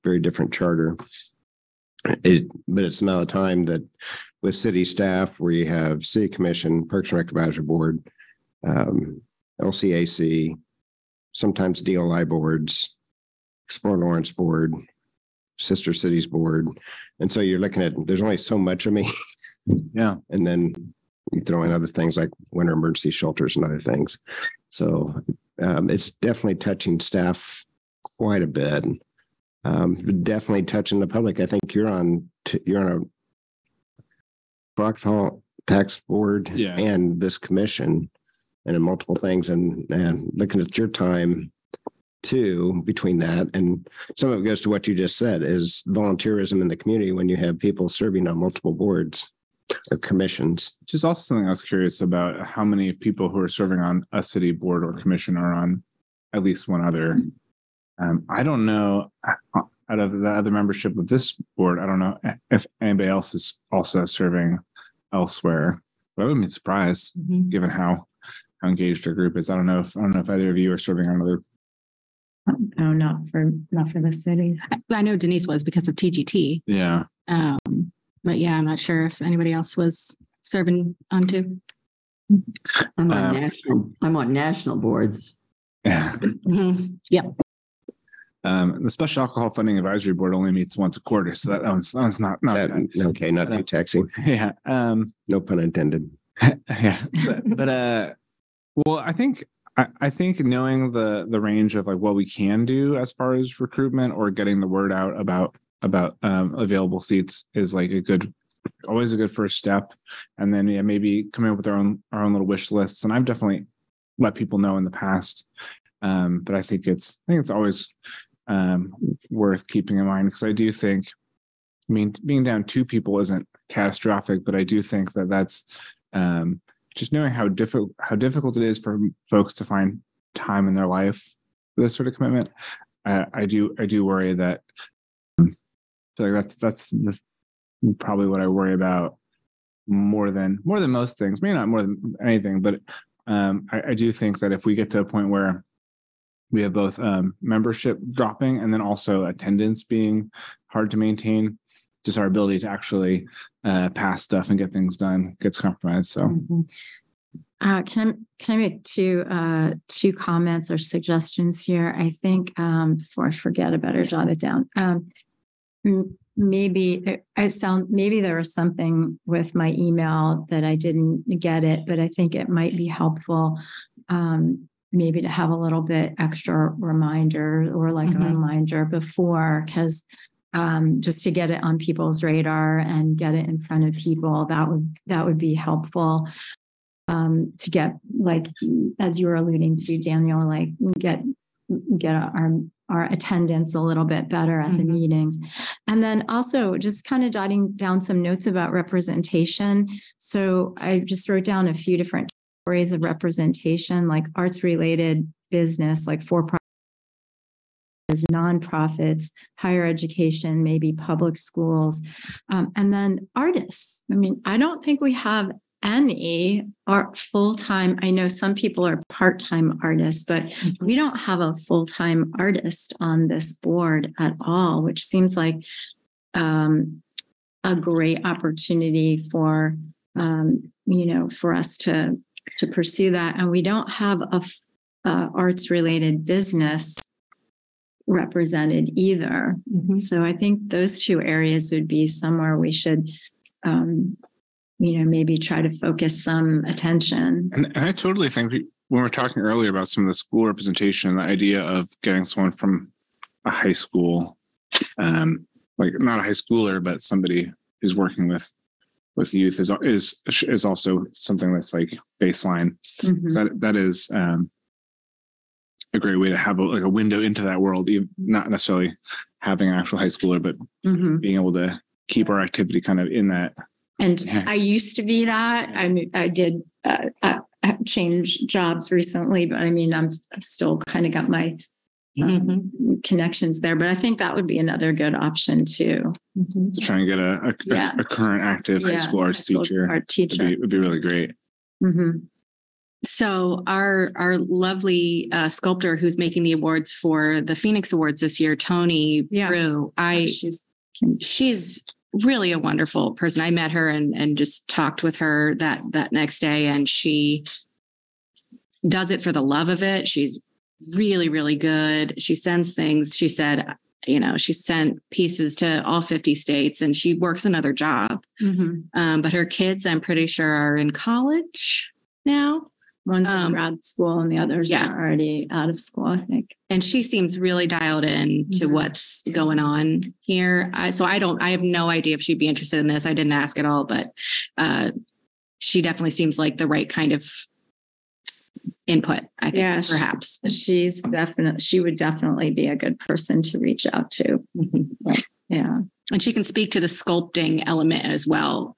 very different charter. It, but it's now the time that with city staff, we have city commission, Parks and Rec Advisory Board, um, LCAC, sometimes DLI boards, Explore Lawrence Board, Sister Cities Board. And so you're looking at, there's only so much of me. yeah And then you throw in other things like winter emergency shelters and other things. So um, it's definitely touching staff quite a bit. Um, definitely touching the public. I think you're on, t- you're on a Brockville tax board Yeah. and this commission and in multiple things and, and looking at your time too between that and some of it goes to what you just said is volunteerism in the community when you have people serving on multiple boards or commissions. which is also something i was curious about how many people who are serving on a city board or commission are on at least one other um, i don't know uh, out of the other membership of this board i don't know if anybody else is also serving elsewhere but i wouldn't be surprised Mhm. given how how engaged our group is i don't know if i don't know if either of you are serving on other No, not for, not for the city. I- I know Denise was because of TGT. yeah Um, but yeah, I'm not sure if anybody else was serving on too. I'm on Um, national, I'm on national boards. yeah Mhm. Yep. Um, the Special Alcohol Funding Advisory Board only meets once a quarter, so that, that one's, that one's not, not, That- Okay, not too taxing. yeah. Um, No pun intended. yeah but, but uh well i think I, think knowing the the range of like what we can do as far as recruitment or getting the word out about about um available seats is like a good always a good first step. And then yeah maybe coming up with our own our own little wish lists. And i've definitely let people know in the past um but i think it's i think it's always um worth keeping in mind. Because i do think i mean being down two people isn't catastrophic but i do think that that's um, just knowing how difficult how difficult it is for folks to find time in their life for this sort of commitment. Uh, I do I do worry that um, like that's that's the, probably what I worry about more than more than most things. Maybe not more than anything, but um, I, I do think that if we get to a point where we have both um, membership dropping and then also attendance being hard to maintain, just our ability to actually uh, pass stuff and get things done gets compromised. So Uh, can I can I make two uh two comments or suggestions here? I think um before I forget, I better jot it down. Um, m- maybe I sound maybe there was something with my email that I didn't get it, but I think it might be helpful. Um, maybe to have a little bit extra reminder or like a Mhm. reminder before because um, just to get it on people's radar and get it in front of people that would that would be helpful. Um, to get like as you were alluding to daniel like get get our our attendance a little bit better at the Mhm. meetings. And then also just kind of jotting down some notes about representation. So i just wrote down a few different categories of representation like arts related business like for profit nonprofits higher education maybe public schools um, and then artists. I mean i don't think we have any are full-time i know some people are part-time artists but we don't have a full-time artist on this board at all which seems like um, a great opportunity for um, you know for us to to pursue that. And we don't have a uh, arts related business represented either Mhm. so I think those two areas would be somewhere we should, um, you know, maybe try to focus some attention. And, and I totally think we, when we we're talking earlier about some of the school representation, the idea of getting someone from a high school, um, like not a high schooler, but somebody who's working with with youth is is is also something that's like baseline. Mhm. So that that is um, a great way to have a, like a window into that world, even not necessarily having an actual high schooler, but Mhm. being able to keep our activity kind of in that. And Yeah. I used to be that. I mean, I did uh, uh, change jobs recently, but I mean, I'm still kind of got my um, connections there. But I think that would be another good option too. Mhm. To try and get a a, Yeah. a current active high school arts high school teacher Art would teacher. be would be really great. Mhm. So our our lovely uh, sculptor who's making the awards for the Phoenix Awards this year, Tony Yeah. Brew, I She's she's really a wonderful person. I met her and and just talked with her that that next day, and she does it for the love of it. She's really really good. She sends things. She said, you know, she sent pieces to all fifty states, and she works another job. Mhm. Um, but her kids, I'm pretty sure, are in college now. One's in Um, grad school and the others yeah. are already out of school, I think. and she seems really dialed in to Mhm. what's going on here. I, so I don't, I have no idea if she'd be interested in this. I didn't ask at all, but uh, she definitely seems like the right kind of input. I think Yeah, she- perhaps. She's definitely, she would definitely be a good person to reach out to. Yeah. And she can speak to the sculpting element as well.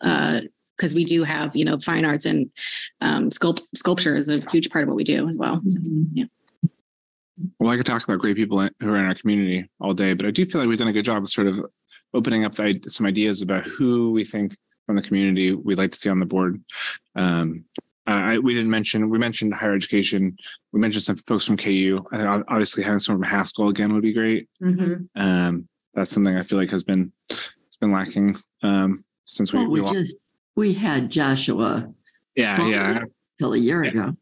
Because we do have, you know, fine arts and um, sculpt sculpture is a huge part of what we do as well. So, yeah. Well, I could talk about great people who are in our community all day, but I do feel like we've done a good job of sort of opening up the, some ideas about who we think from the community we'd like to see on the board. Um, I, we didn't mention, we mentioned higher education. We mentioned some folks from KU. I think obviously having someone from Haskell again would be great. Mhm. Um, that's something I feel like has been, it's been lacking um, since we, Well, we we, just, we had Joshua yeah, yeah. till a year ago.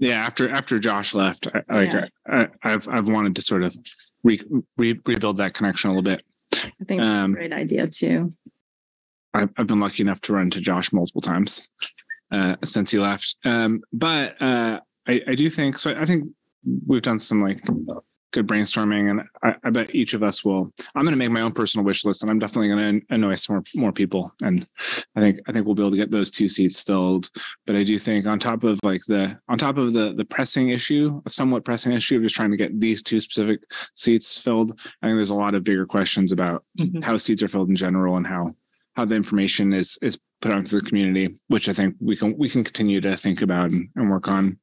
yeah after after josh left I, like Yeah. I, i've i've wanted to sort of re, re, rebuild that connection a little bit. I think that's Um, a great idea too. I've, I've been lucky enough to run to Josh multiple times uh, since he left. Um, but uh, I, I do think so. I think we've done some like good brainstorming, and I, I bet each of us will. I'm going to make my own personal wish list, and I'm definitely going to annoy some more, more people. And I think I think we'll be able to get those two seats filled. But I do think on top of like the on top of the the pressing issue, a somewhat pressing issue of just trying to get these two specific seats filled, I think there's a lot of bigger questions about Mhm. how seats are filled in general and how how the information is is put out to the community, which I think we can we can continue to think about and, and work on.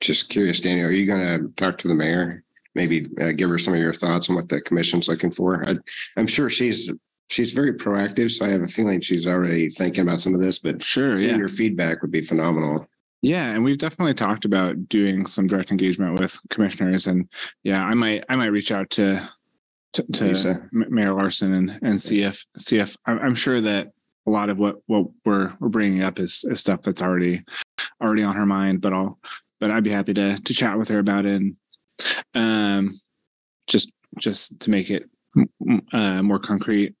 Just curious, Daniel, are you going to talk to the mayor? Maybe uh, give her some of your thoughts on what the commission's looking for. I, I'm sure she's she's very proactive, so I have a feeling she's already thinking about some of this. But Sure, yeah, your feedback would be phenomenal. yeah, and we've definitely talked about doing some direct engagement with commissioners, and yeah, I might I might reach out to to, to Mayor Larsen and and see if see if I'm, I'm sure that a lot of what what we're we're bringing up is, is stuff that's already already on her mind, but I'll but I'd be happy to to chat with her about it. And, um, just just to make it uh, more concrete.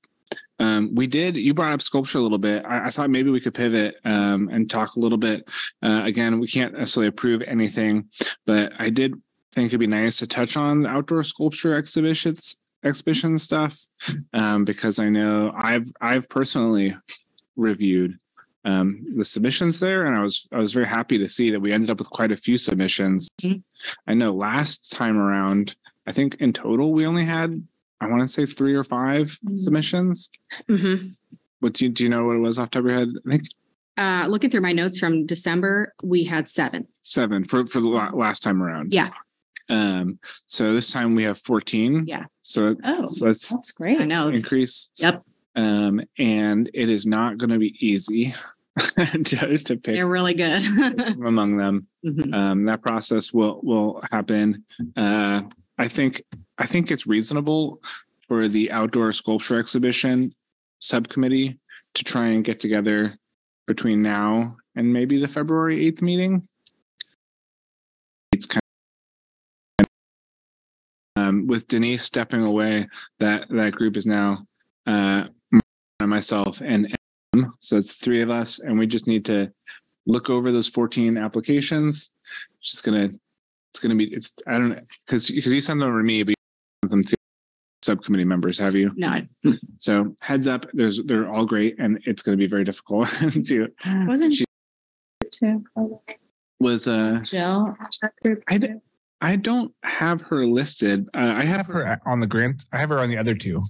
Um, we did. You brought up sculpture a little bit. I, I thought maybe we could pivot um, and talk a little bit. Uh, again, we can't necessarily approve anything, but I did think it'd be nice to touch on the outdoor sculpture exhibitions exhibition stuff um, because I know I've I've personally reviewed um, the submissions there, and I was I was very happy to see that we ended up with quite a few submissions. Mhm. I know last time around, I think in total we only had I want to say three or 5 Mhm. submissions. Mhm. What do you do you know what it was off the top of your head? I think Uh, looking through my notes from December, we had seven. seven for for the last time around. Yeah. Um. So this time we have fourteen. Yeah. So, Oh, so that's that's great. I know. increase. Yep. Um, and it is not going to be easy to, to pick They're really good. among them. Mhm. Um, that process will will happen. Uh, I think I think it's reasonable for the outdoor sculpture exhibition subcommittee to try and get together between now and maybe the February eighth meeting. It's kind of um, with Denise stepping away. That that group is now uh, myself and. So it's three of us, and we just need to look over those 14 applications. Just gonna, it's gonna be, it's, I don't know, because, because you sent them to me, but you send them to subcommittee members, have you? No, So heads up, there's, they're all great and it's gonna be very difficult to, Wasn't She- too was, uh, Jill? that group? I d- I don't have her listed. Uh, I have her on the grant. I have her on the other two.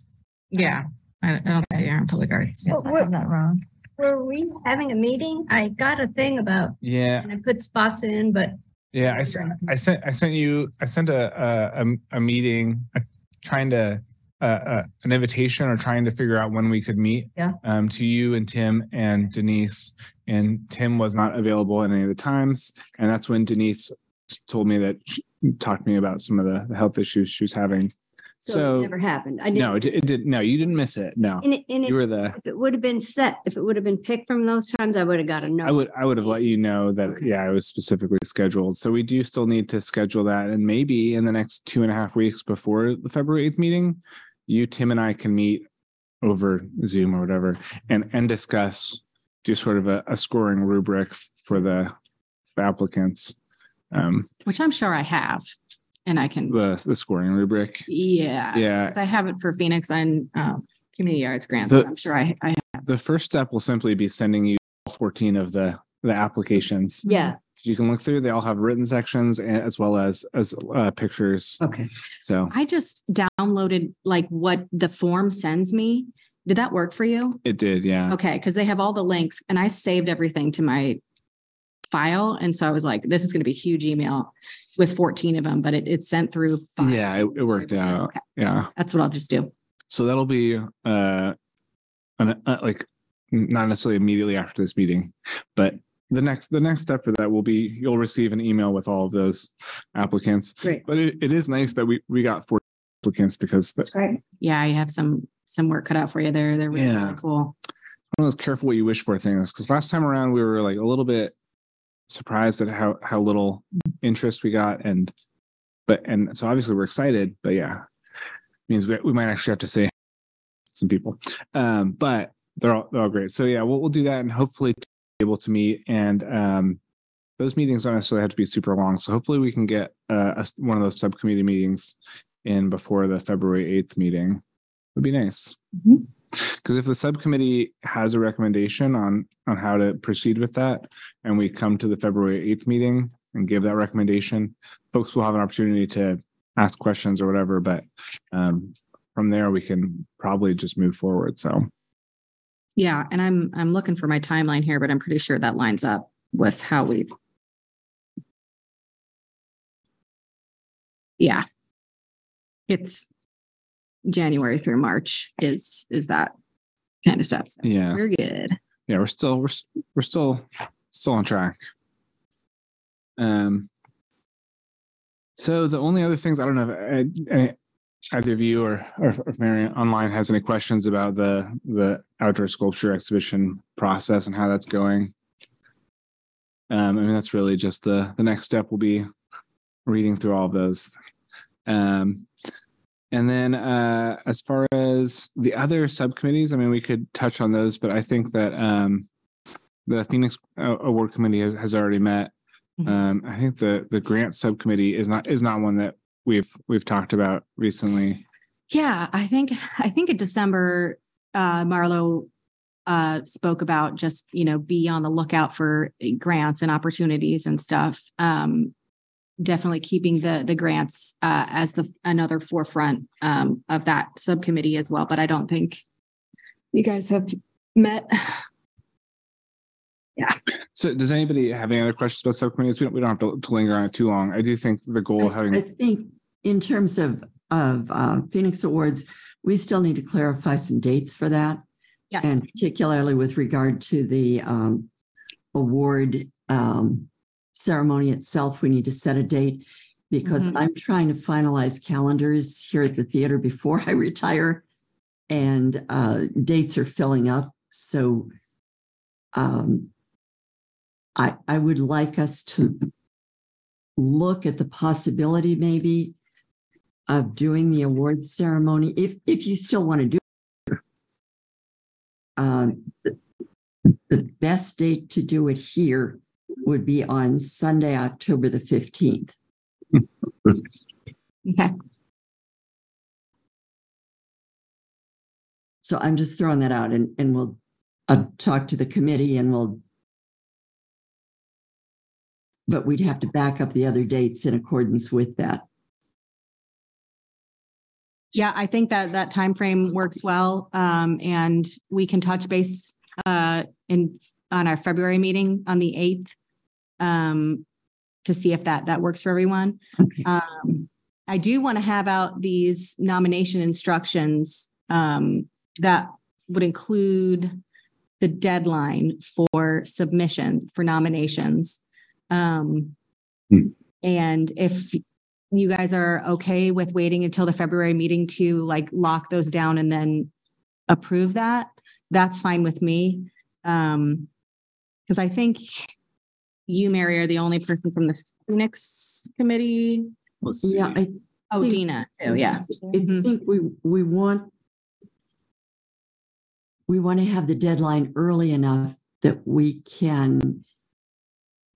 yeah, I don't, I don't see her in public arts. Yes, I have that wrong. Were we having a meeting? I got a thing about, Yeah, and I put spots in, but yeah. I sent, I sent, I sent you, I sent a, a, a, a meeting, uh, trying to, uh, uh, an invitation or trying to figure out when we could meet. Yeah. Um, to you and Tim and Denise, and Tim was not available at any of the times, and that's when Denise s- told me that she talked to me about some of the, the health issues she was having. So So- it never happened. I No, it, didn't. it did. No, you didn't miss it. No, And it, and you it- were the. if it would have been set, if it would have been picked from those times, I would have got a no. I would I would have let you know that Okay. yeah, it was specifically scheduled. So we do still need to schedule that, and maybe in the next two and a half weeks before the February eighth meeting, you Tim and I can meet over Zoom or whatever and and discuss do sort of a, a scoring rubric for the, the applicants. Um, Which I'm sure I have, and I can, the the scoring rubric. yeah. Yeah, Because I have it for Phoenix and um, community arts grants. The- I'm sure I, I the first step will simply be sending you fourteen of the the applications. Yeah, You can look through. They all have written sections as well as as uh, pictures. Okay. So I just downloaded like what the form sends me. Did that work for you? it did, yeah. Okay, because they have all the links and I saved everything to my file. And so I was like, this is going to be a huge email with 14 of them, but it, it's sent through. five. Yeah, it, it worked out. Okay, Yeah. That's what I'll just do. So that'll be uh, an, uh like not necessarily immediately after this meeting, but the next the next step for that will be you'll receive an email with all of those applicants. great. But it, it is nice that we we got four applicants because That's great. Yeah, I have some, some work cut out for you there. They're really, Yeah. really cool. one of those careful what you wish for things. Because last time around we were like a little bit surprised at how how little interest we got, and but and so obviously we're excited. But yeah, it means we, we might actually have to say some people. Um, but they're all they're all great. So yeah, we'll we'll do that and hopefully be able to meet and um those meetings don't necessarily have to be super long. So hopefully we can get uh, a one of those subcommittee meetings in before the February 8th meeting. Would be nice. Mhm. Because if the subcommittee has a recommendation on on how to proceed with that, and we come to the February eighth meeting and give that recommendation, folks will have an opportunity to ask questions or whatever. But um, from there, we can probably just move forward. So Yeah, and I'm I'm looking for my timeline here, but I'm pretty sure that lines up with how we. Yeah. It's January through March is is that kind of stuff. So yeah, We're good. yeah, we're still we're we're still still on track. Um. So the only other things I don't know if uh, uh, either of you or or if Mary online has any questions about the the outdoor sculpture exhibition process and how that's going. Um, I mean that's really just the the next step will be reading through all of those. Um, and then uh, as far as the other subcommittees, I mean, we could touch on those, but I think that um, the Phoenix uh, Award Committee has, has already met. Mhm. Um, I think the the grant subcommittee is not is not one that we've we've talked about recently. Yeah, I think I think in December, uh, Marlo uh, spoke about just you know be on the lookout for grants and opportunities and stuff. Um, definitely keeping the the grants uh, as the another forefront um, of that subcommittee as well. But I don't think you guys have met. Yeah. So, does anybody have any other questions about subcommittees? We don't we don't have to, to linger on it too long. I do think the goal of having I think in terms of, of uh, Phoenix Awards, we still need to clarify some dates for that. Yes. And particularly with regard to the um, award um, ceremony itself, we need to set a date because Mhm. I'm trying to finalize calendars here at the theater before I retire. And uh, dates are filling up. So um, I, I would like us to look at the possibility maybe of doing the awards ceremony, if, if you still want to do it. Um, the best date to do it here would be on Sunday, October the fifteenth. Okay. So I'm just throwing that out and, and we'll, I'll talk to the committee and we'll. But we'd have to back up the other dates in accordance with that. Yeah, I think that that time frame works well. Um, and we can touch base uh in on our February meeting on the eighth. Um, to see if that that works for everyone. Okay. Um, I do want to have out these nomination instructions um that would include the deadline for submission for nominations. Um, Hmm. and if you guys are okay with waiting until the February meeting to like lock those down and then approve that, that's fine with me. Um, because I think you, Mary, are the only person from the Phoenix committee. let's see. Yeah, I, Oh, Think- Dina, too, yeah. I Mhm. think we, we want. We want to have the deadline early enough that we can.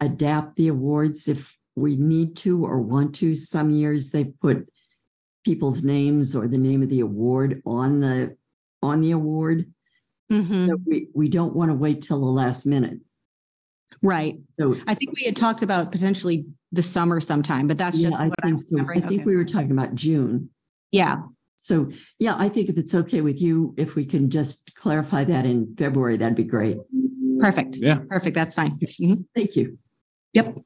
Adapt the awards if we need to or want to. Some years they put. People's names or the name of the award on the, on the award. Mhm, So we, we don't want to wait till the last minute. Right. So. I think we had talked about potentially the summer sometime, but that's Yeah, just I what I'm think so. I think Okay. we were talking about June. Yeah, So, yeah, I think if it's okay with you, if we can just clarify that in February, that'd be great. perfect. Yeah. Perfect. That's fine. Mhm. Thank you. Yep.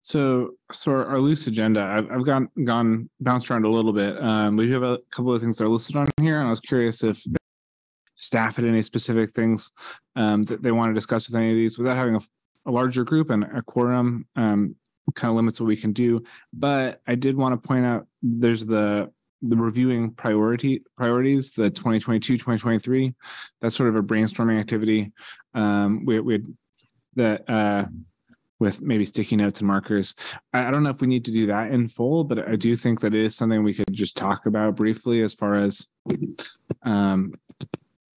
So, so our, our loose agenda, I've, I've gone, gone bounced around a little bit. Um, we do have a couple of things that are listed on here, and I was curious if staff had any specific things um, that they want to discuss with any of these without having a, a larger group and a quorum. Um, kind of limits what we can do, but I did want to point out there's the the reviewing priority priorities, the 2022, 2023. That's sort of a brainstorming activity. Um, we we that uh with maybe sticky notes and markers. I, I don't know if we need to do that in full, but I do think that it is something we could just talk about briefly as far as um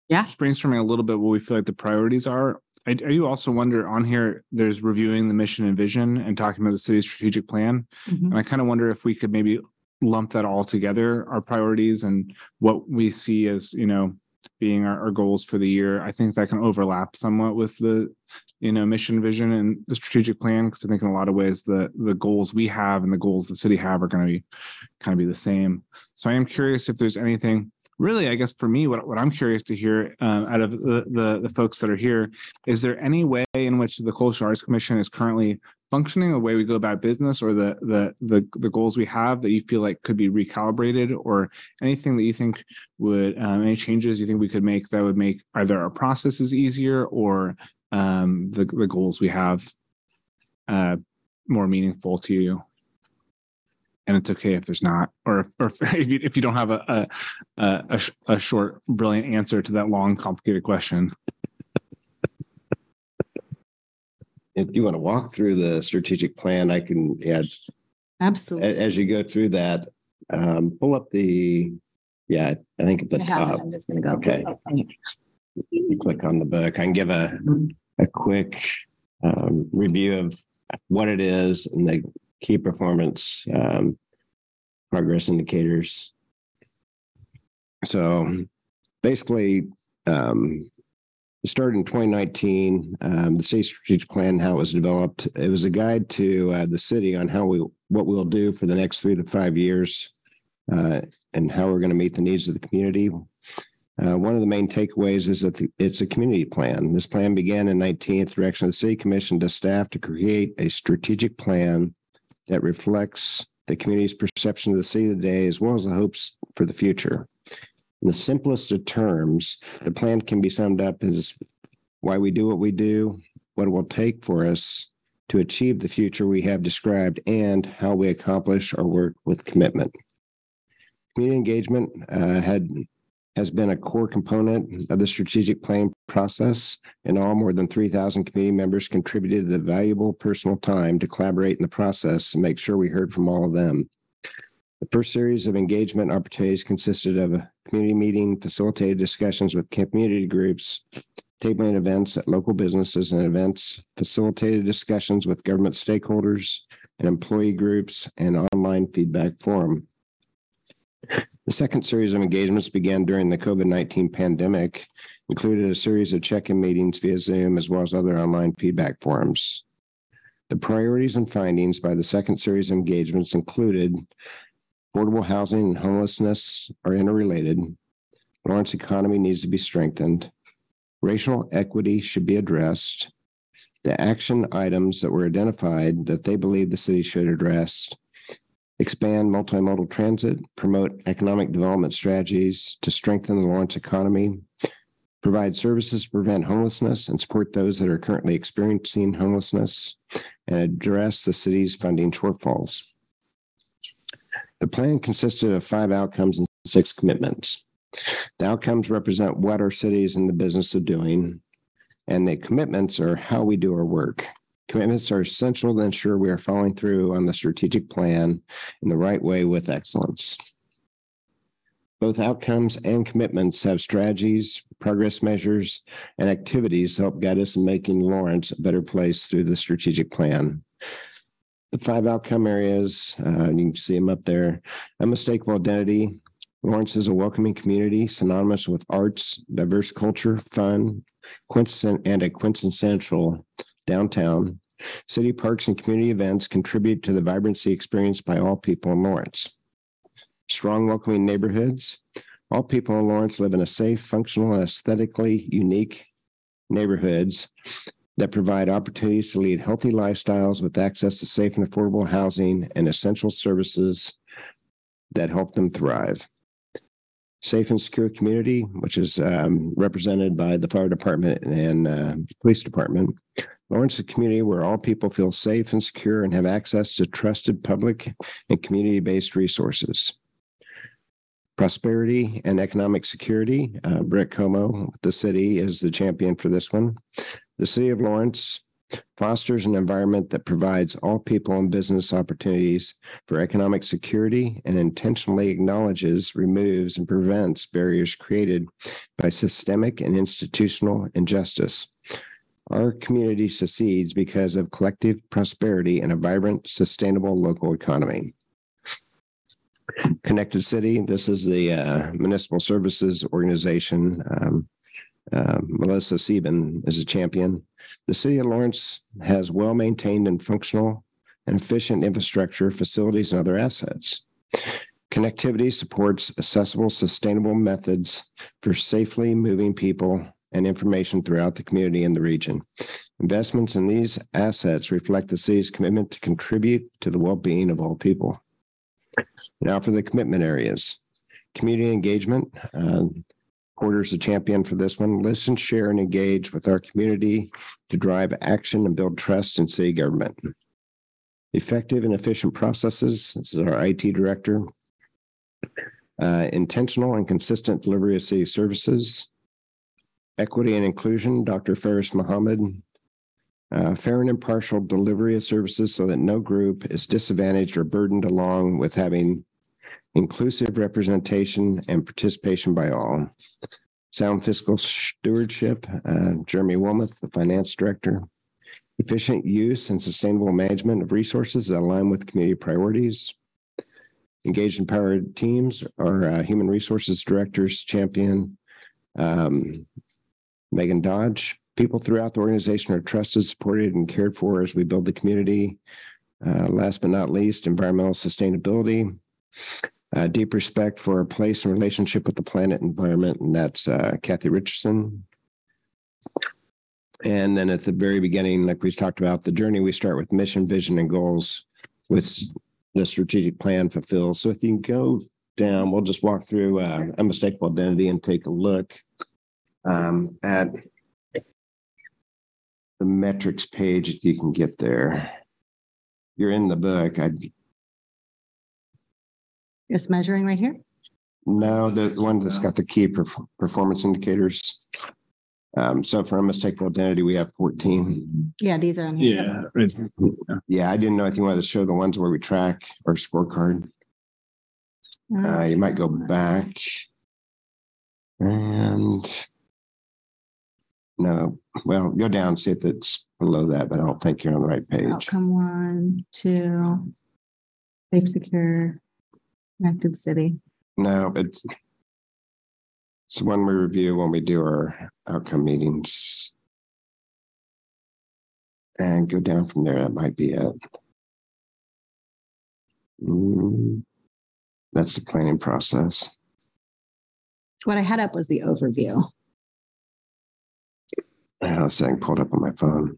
Yeah. brainstorming a little bit what we feel like the priorities are. I, I do also wonder on here, there's reviewing the mission and vision and talking about the city's strategic plan. Mhm. And I kind of wonder if we could maybe lump that all together, our priorities and what we see as, you know, being our, our goals for the year. I think that can overlap somewhat with the, you know, mission, vision and the strategic plan. Because I think in a lot of ways, the the goals we have and the goals the city have are going to be kind of be the same. So I am curious if there's anything really, I guess for me, what, what I'm curious to hear um, out of the, the the folks that are here, is there any way in which the Cultural Arts Commission is currently functioning, the way we go about business, or the the the the goals we have that you feel like could be recalibrated, or anything that you think would um, any changes you think we could make that would make either our processes easier or um, the the goals we have uh, more meaningful to you. And it's okay if there's not, or if, or if you, if you don't have a a, a, a, sh- a short, brilliant answer to that long, complicated question. If you want to walk through the strategic plan, I can add, Absolutely. as you go through that, um, pull up the, yeah, I think at the top. I'm just gonna go. Okay. you click on the book, I can give a, a quick um, review of what it is and the key performance um, progress indicators. So basically, um, it started in 2019. Um, the state strategic plan, how it was developed, it was a guide to uh, the city on how we what we'll do for the next three to five years, uh, and how we're going to meet the needs of the community. Uh, one of the main takeaways is that the, it's a community plan. This plan began in 19th direction of the city commission to staff to create a strategic plan that reflects the community's perception of the city today as well as the hopes for the future. In the simplest of terms, the plan can be summed up as why we do what we do, what it will take for us to achieve the future we have described, and how we accomplish our work with commitment. Community engagement uh, had has been a core component of the strategic planning process. In all, more than 3,000 community members contributed the valuable personal time to collaborate in the process and make sure we heard from all of them. The first series of engagement opportunities consisted of a community meeting, facilitated discussions with community groups, tabling events at local businesses and events, facilitated discussions with government stakeholders and employee groups, and online feedback forum. The second series of engagements began during the COVID 19 pandemic, included a series of check in meetings via Zoom as well as other online feedback forums. The priorities and findings by the second series of engagements included affordable housing and homelessness are interrelated. Lawrence economy needs to be strengthened. Racial equity should be addressed. The action items that were identified that they believe the city should address expand multimodal transit, promote economic development strategies to strengthen the Lawrence economy, provide services to prevent homelessness and support those that are currently experiencing homelessness, and address the city's funding shortfalls. The plan consisted of five outcomes and six commitments. The outcomes represent what our city is in the business of doing, and the commitments are how we do our work. Commitments are essential to ensure we are following through on the strategic plan in the right way with excellence. Both outcomes and commitments have strategies, progress measures, and activities to help guide us in making Lawrence a better place through the strategic plan. The five outcome areas, uh, you can see them up there. Unmistakable identity. Lawrence is a welcoming community synonymous with arts, diverse culture, fun, and a quintessential downtown. City parks and community events contribute to the vibrancy experienced by all people in Lawrence. Strong, welcoming neighborhoods. All people in Lawrence live in a safe, functional, and aesthetically unique neighborhoods that provide opportunities to lead healthy lifestyles with access to safe and affordable housing and essential services that help them thrive. Safe and secure community, which is um, represented by the fire department and uh, police department. Lawrence is a community where all people feel safe and secure and have access to trusted public and community based resources. Prosperity and economic security. Uh, Britt Crum-Cano, the city, is the champion for this one. The city of Lawrence fosters an environment that provides all people and business opportunities for economic security and intentionally acknowledges, removes, and prevents barriers created by systemic and institutional injustice. Our community succeeds because of collective prosperity and a vibrant, sustainable local economy. Connected City, this is the uh, municipal services organization. Um, uh, Melissa Sieben is a champion. The city of Lawrence has well maintained and functional and efficient infrastructure, facilities, and other assets. Connectivity supports accessible, sustainable methods for safely moving people and information throughout the community and the region. Investments in these assets reflect the city's commitment to contribute to the well-being of all people. Now for the commitment areas. Community engagement. uh, Porter's the champion for this one. Listen, share, and engage with our community to drive action and build trust in city government. Effective and efficient processes. This is our IT director. Uh, intentional and consistent delivery of city services. Equity and inclusion, Dr. Faris Mohammed. Uh, fair and impartial delivery of services so that no group is disadvantaged or burdened along with having inclusive representation and participation by all. Sound fiscal stewardship, uh, Jeremy Wilmoth, the finance director. Efficient use and sustainable management of resources that align with community priorities. Engaged empowered teams, our uh, human resources directors champion. Um, Megan Dodge, people throughout the organization are trusted, supported, and cared for as we build the community. Uh, last but not least, environmental sustainability. Uh, deep respect for our place and relationship with the planet environment, and that's uh, Kathy Richardson. And then at the very beginning, like we talked about, the journey, we start with mission, vision, and goals with the strategic plan fulfilled. So if you can go down, we'll just walk through uh, unmistakable identity and take a look um, at the metrics page if you can get there. You're in the book. I Just measuring right here. no, the one that's got the key perf- performance indicators. Um, so for unmistakable identity, we have 14. Yeah, these are on here. Yeah. Yeah, I didn't know if you wanted to show the ones where we track our scorecard. Uh, you might go back. And no, well, go down, see if it's below that, but I don't think you're on the right page. Outcome one, two, safe, secure, connected city. No, it's it's one we review when we do our outcome meetings. And go down from there. That might be it. Mm, That's the planning process. What I had up was the overview. I have saying pulled up on my phone.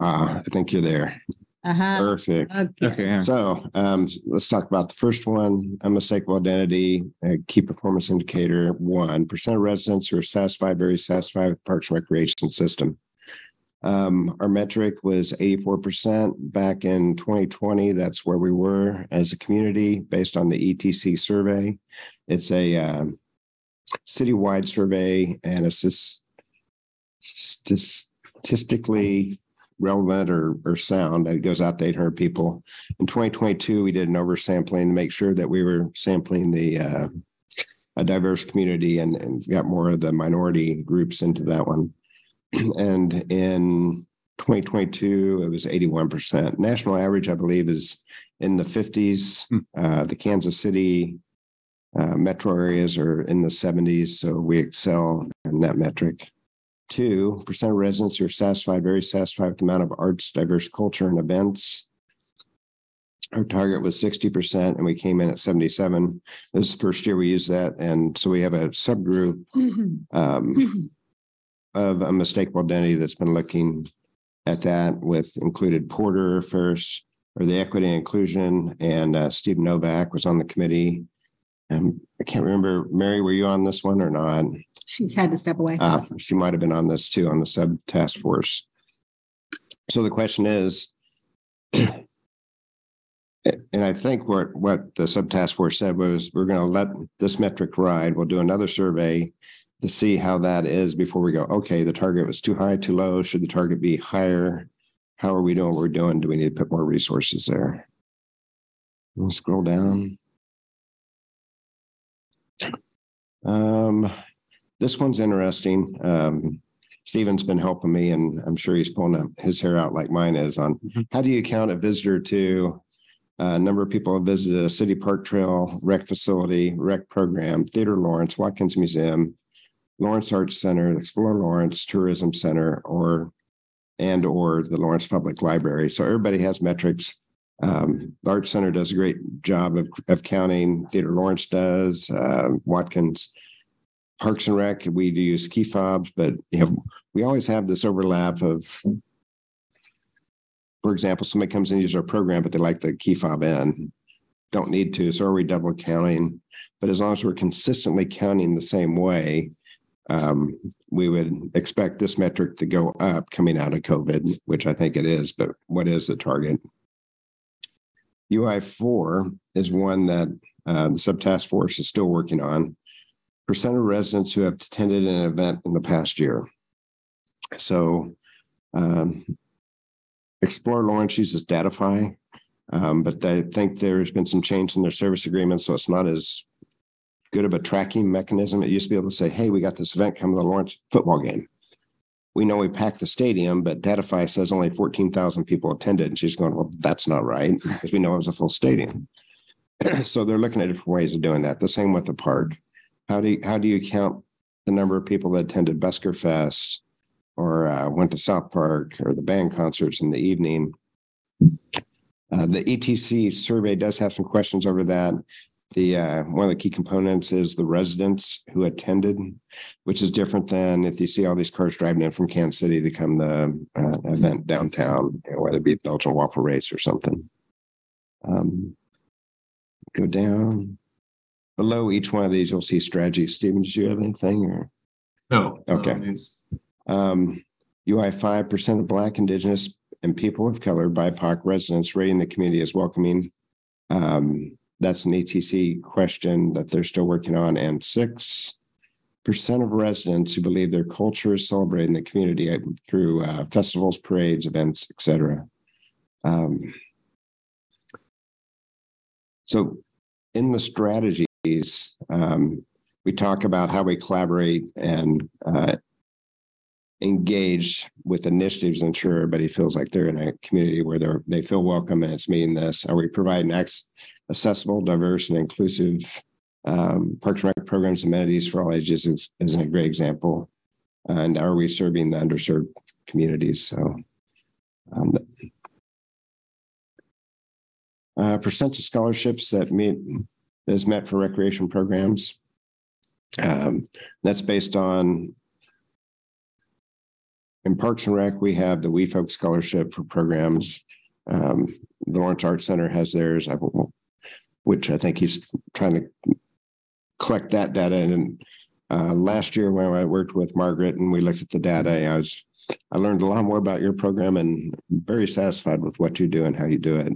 Ah, I think you're there. Uh-huh. Perfect. Okay. Okay, yeah. So um, let's talk about the first one, unmistakable identity, uh, key performance indicator one, percent of residents who are satisfied, very satisfied with Parks and Recreation System. Um, our metric was 84% back in 2020. That's where we were as a community based on the ETC survey. It's a um, citywide survey and it's statistically relevant or, or sound. It goes out to 800 people. In 2022, we did an oversampling to make sure that we were sampling the uh, a diverse community and, and got more of the minority groups into that one. And in 2022, it was 81%. National average, I believe, is in the 50s. Hmm. Uh, the Kansas City uh, metro areas are in the 70s, so we excel in that metric. Two percent of residents are satisfied, very satisfied with the amount of arts, diverse culture, and events. Our target was sixty percent, and we came in at seventy-seven. This is the first year we used that, and so we have a subgroup um, of unmistakable identity that's been looking at that with included Porter first, or the equity and inclusion, and uh, Steve Novak was on the committee. And I can't remember, Mary, were you on this one or not? She's had to step away. Uh, she might have been on this too, on the sub task force. So the question is, and I think what, what the sub task force said was, we're going to let this metric ride. We'll do another survey to see how that is before we go, okay, the target was too high, too low. Should the target be higher? How are we doing what we're doing? Do we need to put more resources there? We'll scroll down. Um, this one's interesting. Um, Stephen's been helping me and I'm sure he's pulling his hair out like mine is on Mhm. how do you count a visitor to a number of people have visited a city park trail, rec facility, rec program, Theater Lawrence, Watkins Museum, Lawrence Arts Center, Explore Lawrence Tourism Center, or and or the Lawrence Public Library. So everybody has metrics. Um, the Arts Center does a great job of, of counting. Theater Lawrence does. Uh, Watkins Parks and Rec, we do use key fobs, but you know, we always have this overlap of, for example, somebody comes and uses our program, but they like the key fob in. Don't need to, so are we double counting? But as long as we're consistently counting the same way, um, we would expect this metric to go up coming out of COVID, which I think it is, but what is the target? UI four is one that uh, the subtask force is still working on. Percent of residents who have attended an event in the past year. So um, Explore Lawrence uses Datafy, um, but they think there's been some change in their service agreement, so it's not as good of a tracking mechanism. It used to be able to say, hey, we got this event coming to the Lawrence football game. We know we packed the stadium, but Datafy says only 14,000 people attended. And she's going, well, that's not right because we know it was a full stadium. so they're looking at different ways of doing that. The same with the park. How do you, how do you count the number of people that attended Busker Fest or uh, went to South Park or the band concerts in the evening? Uh, the ETC survey does have some questions over that. The uh, one of the key components is the residents who attended, which is different than if you see all these cars driving in from Kansas City to come the uh, event downtown, you know, whether it be Belgian waffle race or something. Um, go down below each one of these, you'll see strategy. Stephen, did you have anything or? No. Okay. um, it's- Um, UI five percent of Black, Indigenous, and people of color, BIPOC residents rating the community as welcoming. Um, that's an ETC question that they're still working on, and six percent of residents who believe their culture is celebrated in the community through uh, festivals, parades, events, etc. Um, so, in the strategies, um, we talk about how we collaborate and uh, engaged with initiatives ensure everybody feels like they're in a community where they feel welcome and it's meeting this. Are we providing ac- accessible, diverse, and inclusive um, parks and rec programs, amenities for all ages is, is a great example. And are we serving the underserved communities? So um, uh, percent of scholarships that meet is met for recreation programs. Um, that's based on in Parks and Rec, we have the We Folk Scholarship for programs. Um, the Lawrence Art Center has theirs, I- which I think he's trying to collect that data. And uh, last year when I worked with Margaret and we looked at the data, I was I learned a lot more about your program and very satisfied with what you do and how you do it.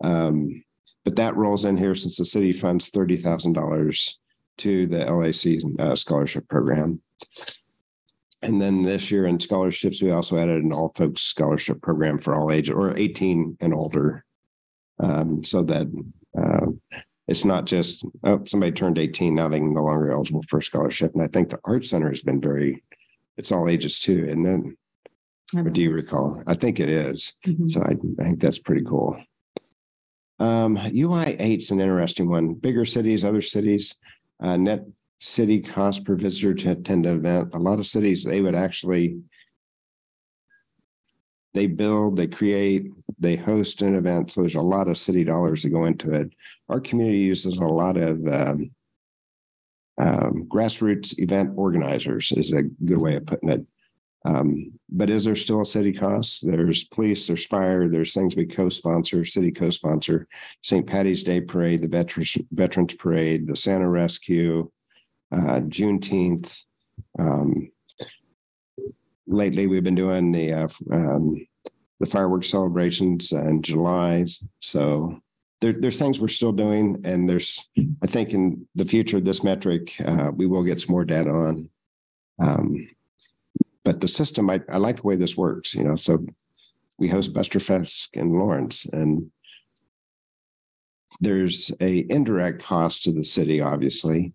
Um, but that rolls in here since the city funds thirty thousand dollars to the LAC uh, scholarship program. And then this year in scholarships, we also added an all folks scholarship program for all ages or 18 and older. Um, so that it's not just, oh, somebody turned 18, now they can no longer eligible for a scholarship. And I think the Art Center has been very, it's all ages too. And then, or do you recall? I think it is. Mhm. So I, I think that's pretty cool. Um, UI eight's an interesting one. Bigger cities, other cities, uh, net city cost per visitor to attend an event. A lot of cities, they would actually they build, they create, they host an event. So there's a lot of city dollars that go into it. Our community uses a lot of um, um, grassroots event organizers is a good way of putting it. Um, but is there still a city cost? There's police, there's fire, there's things we co-sponsor, city co-sponsor, St. Patty's Day Parade, the Veterans Veterans Parade, the Santa Rescue, uh, Juneteenth. Um, lately, we've been doing the uh, um, the fireworks celebrations in July. So there, there's things we're still doing, and there's I think in the future this metric uh, we will get some more data on. Um, but the system, I, I like the way this works, you know, so we host Busker Fest in Lawrence and there's a indirect cost to the city, obviously,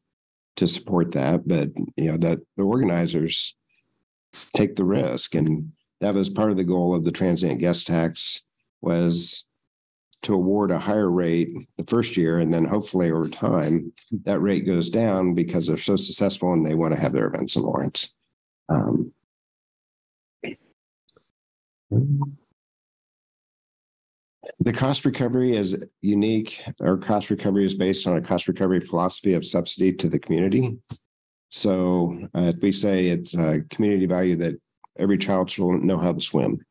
to support that, but you know, that the organizers take the risk. And that was part of the goal of the transient guest tax was to award a higher rate the first year and then hopefully over time that rate goes down because they're so successful and they want to have their events in Lawrence. Um, the cost recovery is unique. Our cost recovery is based on a cost recovery philosophy of subsidy to the community. So uh, we say it's a community value that every child should know how to swim.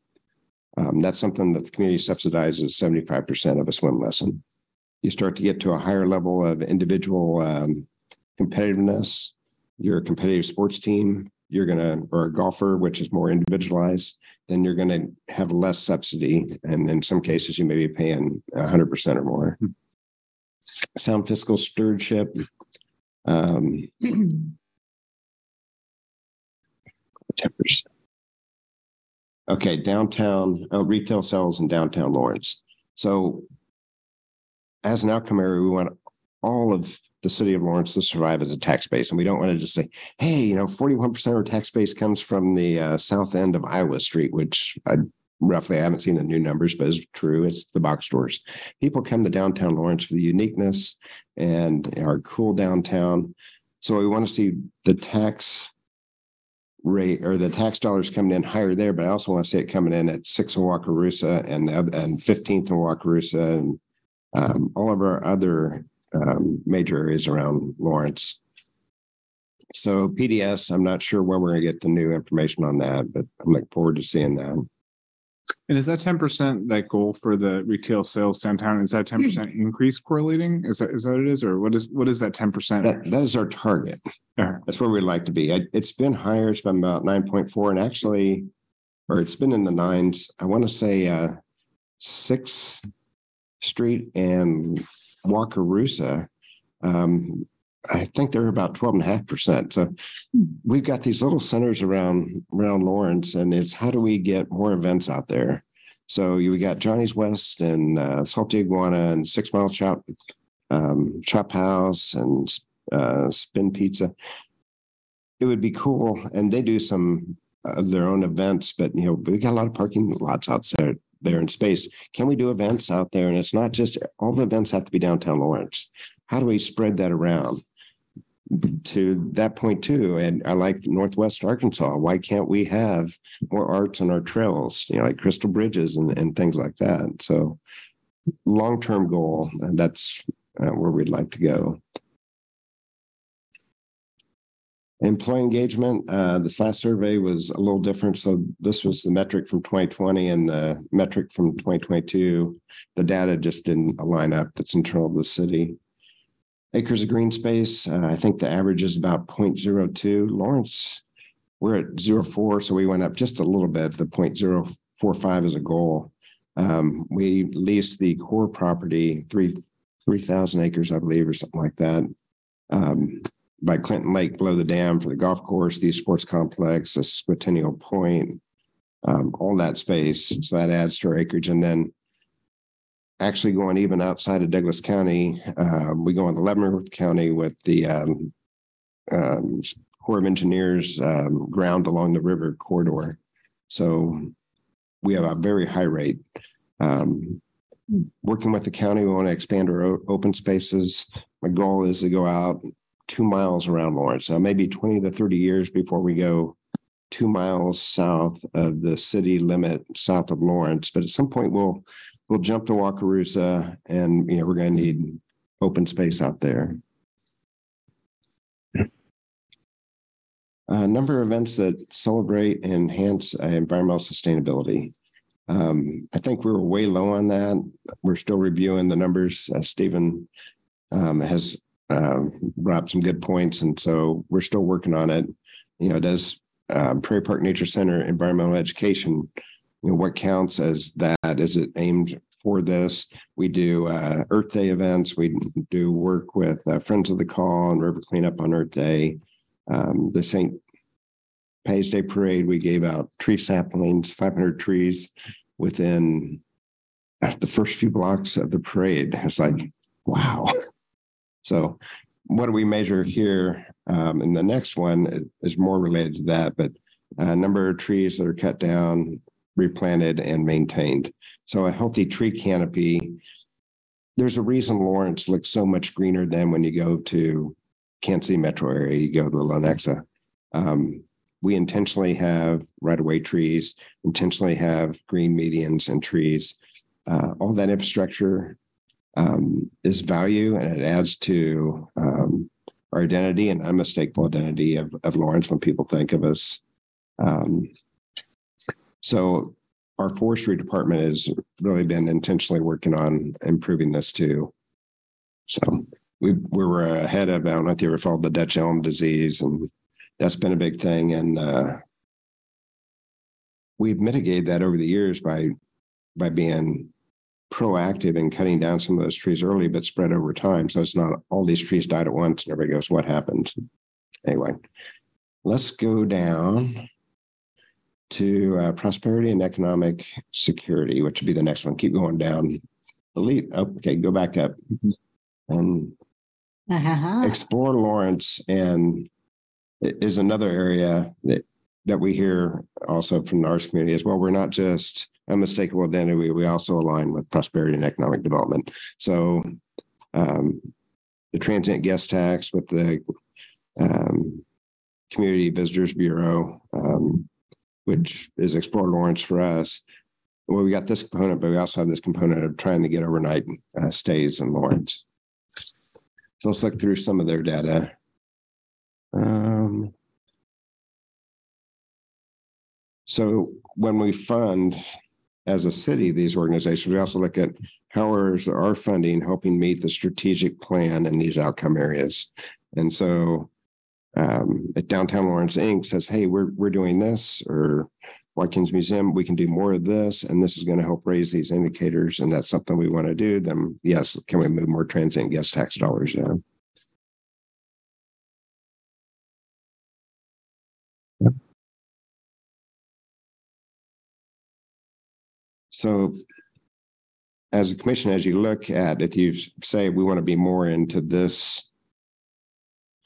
Um, that's something that the community subsidizes 75% of a swim lesson. You start to get to a higher level of individual um, competitiveness. You're a competitive sports team, you're going to, or a golfer, which is more individualized, then you're going to have less subsidy. And in some cases, you may be paying 100% or more. Sound fiscal stewardship. Um, 10%. Okay, downtown uh, retail sales in downtown Lawrence. So, as an outcome area, we want all of the city of Lawrence to survive as a tax base, and we don't want to just say, "Hey, you know, forty-one percent of our tax base comes from the uh, south end of Iowa Street," which I roughly I haven't seen the new numbers, but it's true. It's the box stores. People come to downtown Lawrence for the uniqueness and our cool downtown. So we want to see the tax rate or the tax dollars coming in higher there, but I also want to see it coming in at six in Wakarusa and and fifteenth in Wakarusa and um, all of our other um, major areas around Lawrence. So PDS, I'm not sure when we're going to get the new information on that, but I'm looking forward to seeing that. And is that ten percent that goal for the retail sales downtown? Is that ten percent increase correlating? Is that is that what it is, or what is what is that ten percent? That that is our target. Yeah. That's where we'd like to be. I, it's been higher. It's been about nine point four, and actually, or it's been in the nines. I want to say uh, Sixth Street and Wakarusa. Um, I think they're about 12 and a half percent. So we've got these little centers around around Lawrence, and it's how do we get more events out there? So we got Johnny's West and uh, Salty Iguana and Six Mile Chop, um, Chop House and uh, Spin Pizza. It would be cool, and they do some of their own events, but you know we got a lot of parking lots out there there in space. Can we do events out there? And it's not just all the events have to be downtown Lawrence. How do we spread that around? To that point too. And I like Northwest Arkansas. Why can't we have more arts on our trails, you know, like crystal bridges and, and things like that? So long-term goal, and that's uh, where we'd like to go. Employee engagement, uh, this last survey was a little different. So this was the metric from 2020 and the metric from 2022. The data just didn't line up. That's internal to the city acres of green space. Uh, I think the average is about 0.02. Lawrence, we're at 0.4, so we went up just a little bit. The 0.045 is a goal. Um, we leased the Corps property, three 3,000 acres, I believe, or something like that, um, by Clinton Lake below the dam for the golf course, the sports complex, the Sesquicentennial Point, um, all that space. So that adds to our acreage. And then actually going even outside of Douglas County. Uh, we go into Leavenworth County with the um, um, Corps of Engineers um, ground along the river corridor. So we have a very high rate. Um, working with the county, we want to expand our open spaces. My goal is to go out two miles around Lawrence. Now, maybe 20 to 30 years before we go two miles south of the city limit, south of Lawrence. But at some point, we'll we'll jump to Wakarusa, and you know we're going to need open space out there. A number of events that celebrate and enhance uh, environmental sustainability. Um, I think we were way low on that. We're still reviewing the numbers. Uh, Stephen um, has uh, brought some good points, and so we're still working on it. You know, does um, Prairie Park Nature Center environmental education you know what counts as that is it aimed for this we do uh, earth day events we do work with uh, friends of the Kaw and river cleanup on earth day um, the st Pay's Day Parade, we gave out tree saplings, five hundred trees within uh, the first few blocks of the parade. It's like, wow. So what do we measure here? Um, and the next one is more related to that, but a number of trees that are cut down, replanted and maintained. So a healthy tree canopy. There's a reason Lawrence looks so much greener than when you go to Kansas City metro area, you go to the Lenexa. Um, we intentionally have right of way trees, intentionally have green medians and trees. Uh, all that infrastructure um, is value and it adds to um, our identity and unmistakable identity of, of Lawrence when people think of us. Um, so our forestry department has really been intentionally working on improving this too. So we we were ahead of I don't know if you ever followed the Dutch elm disease, and that's been a big thing. And uh, we've mitigated that over the years by by being proactive in cutting down some of those trees early, but spread over time. So it's not all these trees died at once, and everybody goes, "What happened?" Anyway, let's go down to uh, prosperity and economic security, which would be the next one. Keep going down. Elite. Oh, okay, go back up and explore Lawrence and it is another area that that we hear also from the arts community as well. We're not just unmistakable identity, we also align with prosperity and economic development. So um, the transient guest tax with the um, Community Visitors Bureau, um, which is Explore Lawrence for us. Well, we got this component, but we also have this component of trying to get overnight uh, stays in Lawrence. So let's look through some of their data. Um, so when we fund as a city these organizations, we also look at how is our funding helping meet the strategic plan in these outcome areas. And so um, at Downtown Lawrence Inc. says, hey, we're we're doing this, or Watkins Museum, we can do more of this, and this is going to help raise these indicators, and that's something we want to do. Then, yes, can we move more transient guest tax dollars down? So, as a commission, as you look at, if you say we want to be more into this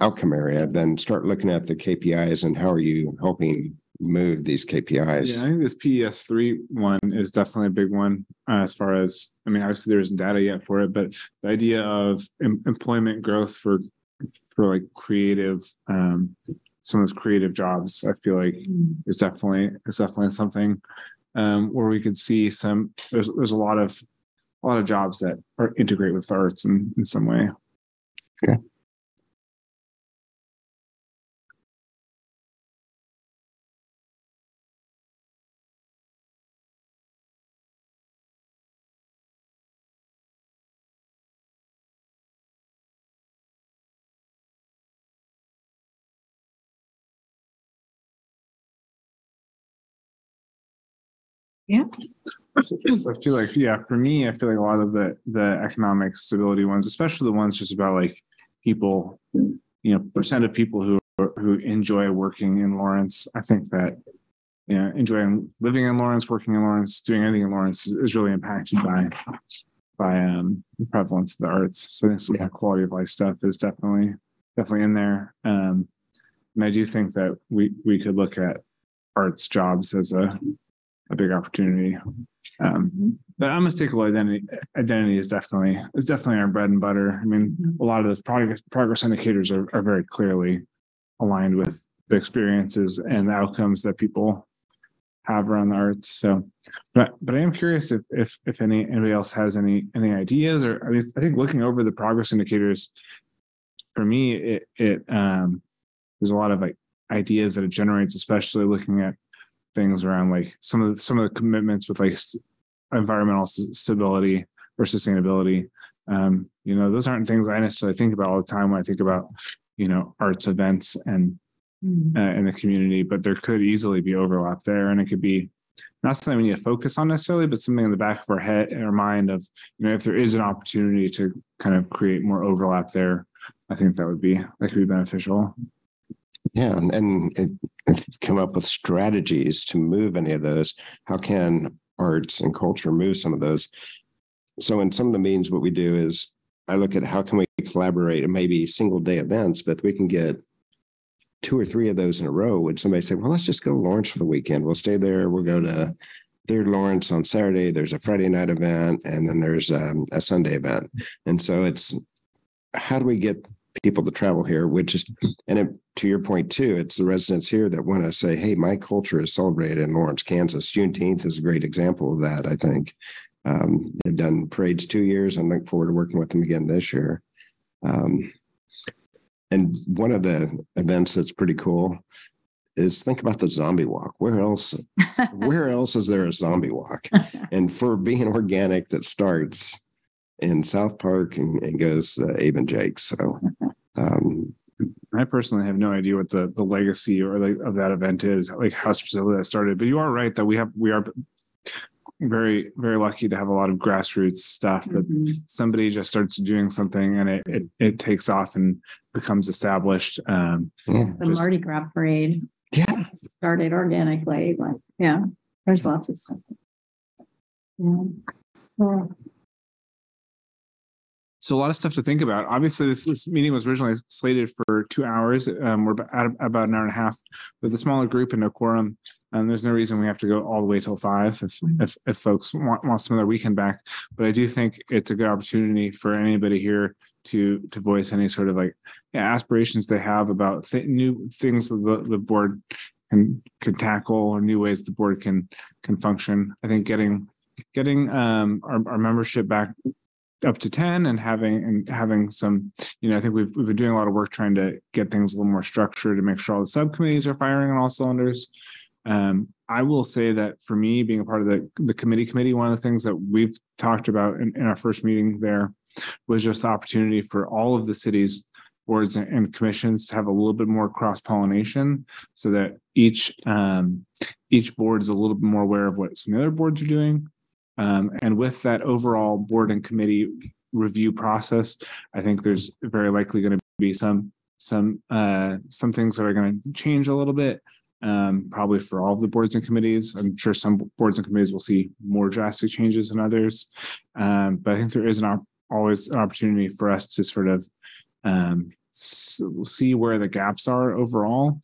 outcome area, then start looking at the KPIs and how are you helping move these KPIs? Yeah, I think this PES three one is definitely a big one uh, as far as I mean, obviously there isn't data yet for it, but the idea of em- employment growth for for like creative um some of those creative jobs, I feel like is definitely is definitely something um where we could see some there's there's a lot of a lot of jobs that are integrate with arts in, in some way. So, so I feel like, yeah, for me, I feel like a lot of the the economic stability ones, especially the ones just about like people, you know, percent of people who who enjoy working in Lawrence. I think that you know, enjoying living in Lawrence, working in Lawrence, doing anything in Lawrence is really impacted by by um the prevalence of the arts. So I think some of the quality of life stuff is definitely definitely in there. Um and I do think that we we could look at arts jobs as a a big opportunity. Um, but unmistakable identity identity is definitely is definitely our bread and butter. I mean, a lot of those progress progress indicators are, are very clearly aligned with the experiences and the outcomes that people have around the arts. So, but but I am curious if if if any anybody else has any any ideas or at least I think looking over the progress indicators for me it it um there's a lot of like ideas that it generates, especially looking at things around like some of the, some of the commitments with like environmental stability or sustainability. Um, you know, those aren't things I necessarily think about all the time when I think about you know arts events and uh, in the community, but there could easily be overlap there, and it could be not something we need to focus on necessarily, but something in the back of our head, our mind of you know if there is an opportunity to kind of create more overlap there, I think that would be that could be beneficial. Yeah, and, and it, come up with strategies to move any of those. How can arts and culture move some of those? So in some of the meetings, what we do is I look at how can we collaborate and maybe single day events, but we can get two or three of those in a row. Would somebody say, well, let's just go to Lawrence for the weekend. We'll stay there. We'll go to Third Lawrence on Saturday. There's a Friday night event and then there's um, a Sunday event. And so it's how do we get people to travel here, which is, and it, to your point too, it's the residents here that want to say, hey, my culture is celebrated in Lawrence, Kansas. Juneteenth is a great example of that, I think. Um, they've done parades two years. I'm looking forward to working with them again this year. Um, and one of the events that's pretty cool is think about the zombie walk. Where else? where else is there a zombie walk? And for being organic, that starts in South Park and, and goes uh, Abe and Jake. So, um, I personally have no idea what the the legacy or like of that event is, like how specifically that started. But you are right that we have we are very very lucky to have a lot of grassroots stuff that Mhm. somebody just starts doing something and it it, it takes off and becomes established. Um, yeah. The Just- Mardi Gras parade yeah. started organically, like, yeah, there's lots of stuff. Yeah. Well, so a lot of stuff to think about. Obviously, this, this meeting was originally slated for two hours. Um, we're at about an hour and a half with a smaller group and no quorum. And there's no reason we have to go all the way till five if if, if folks want, want some of their weekend back. But I do think it's a good opportunity for anybody here to to voice any sort of like yeah, aspirations they have about th- new things that the, the board can can tackle or new ways the board can can function. I think getting getting um, our, our membership back up to 10 and having and having some you know i think we've, we've been doing a lot of work trying to get things a little more structured to make sure all the subcommittees are firing on all cylinders. Um, i will say that for me being a part of the, the committee committee one of the things that we've talked about in, in our first meeting there was just the opportunity for all of the cities boards and- commissions to have a little bit more cross pollination so that each um, each board is a little bit more aware of what some other boards are doing um, and with that overall board and committee review process, I think there's very likely going to be some some uh, some things that are going to change a little bit. Um, probably for all of the boards and committees. I'm sure some boards and committees will see more drastic changes than others. Um, but I think there is an op- always an opportunity for us to sort of um, s- see where the gaps are overall.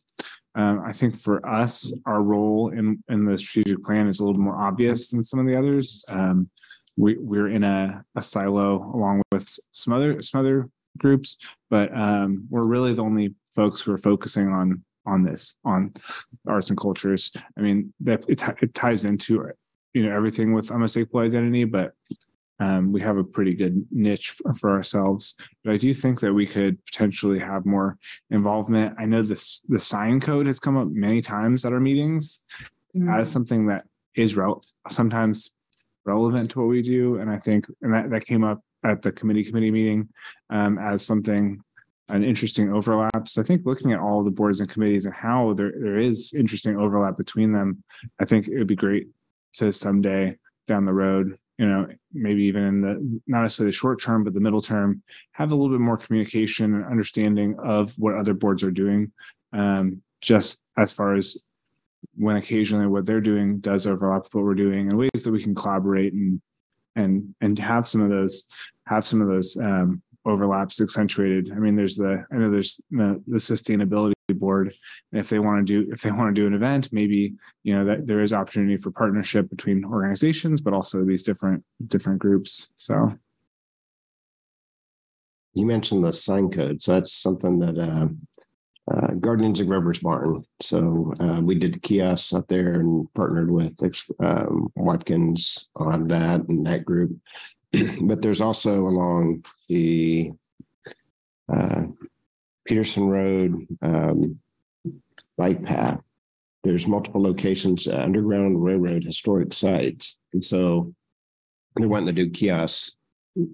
Um, I think for us, our role in in the strategic plan is a little more obvious than some of the others. Um, we we're in a, a silo along with some other some other groups, but um, we're really the only folks who are focusing on on this on arts and cultures. I mean that it, it ties into you know everything with unmistakable identity, but um, we have a pretty good niche for, for ourselves. But I do think that we could potentially have more involvement. I know this the sign code has come up many times at our meetings as something that is rel- sometimes relevant to what we do, and I think and that that came up at the committee committee meeting um, as something an interesting overlap. So I think looking at all the boards and committees and how there there is interesting overlap between them, I think it would be great to someday down the road, you know, maybe even in the not necessarily the short term, but the middle term, have a little bit more communication and understanding of what other boards are doing. Um, just as far as when occasionally what they're doing does overlap with what we're doing and ways that we can collaborate and and and have some of those have some of those um overlaps accentuated. I mean, there's the I know there's the, the sustainability board. And if they want to do if they want to do an event, maybe you know that there is opportunity for partnership between organizations, but also these different different groups. So You mentioned the sign code. So that's something that uh, uh, Guardians of Grover's Barn. So uh, we did the kiosks up there and partnered with um, Watkins on that and that group. but there's also along the uh, Peterson Road um, bike path. There's multiple locations, uh, underground railroad historic sites, and so they wanting to do kiosks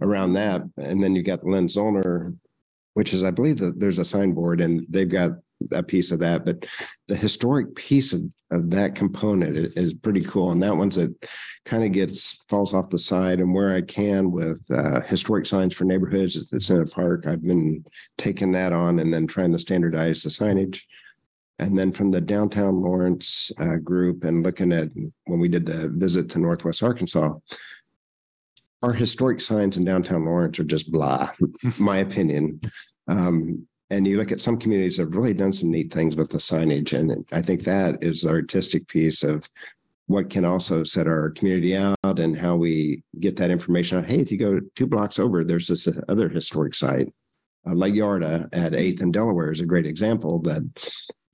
around that. And then you've got the Lynn Zollner, which is, I believe that there's a signboard and they've got that piece of that, but the historic piece of, of that component is pretty cool. And that one's that kind of gets, falls off the side and where I can with uh, historic signs for neighborhoods that's in a park, I've been taking that on and then trying to standardize the signage. And then from the downtown Lawrence uh, group and looking at when we did the visit to Northwest Arkansas, our historic signs in downtown Lawrence are just blah, my opinion. Um, and you look at some communities that have really done some neat things with the signage. And I think that is the artistic piece of what can also set our community out and how we get that information out. Hey, if you go two blocks over, there's this other historic site. Uh, Lake Yarda at 8th and Delaware is a great example that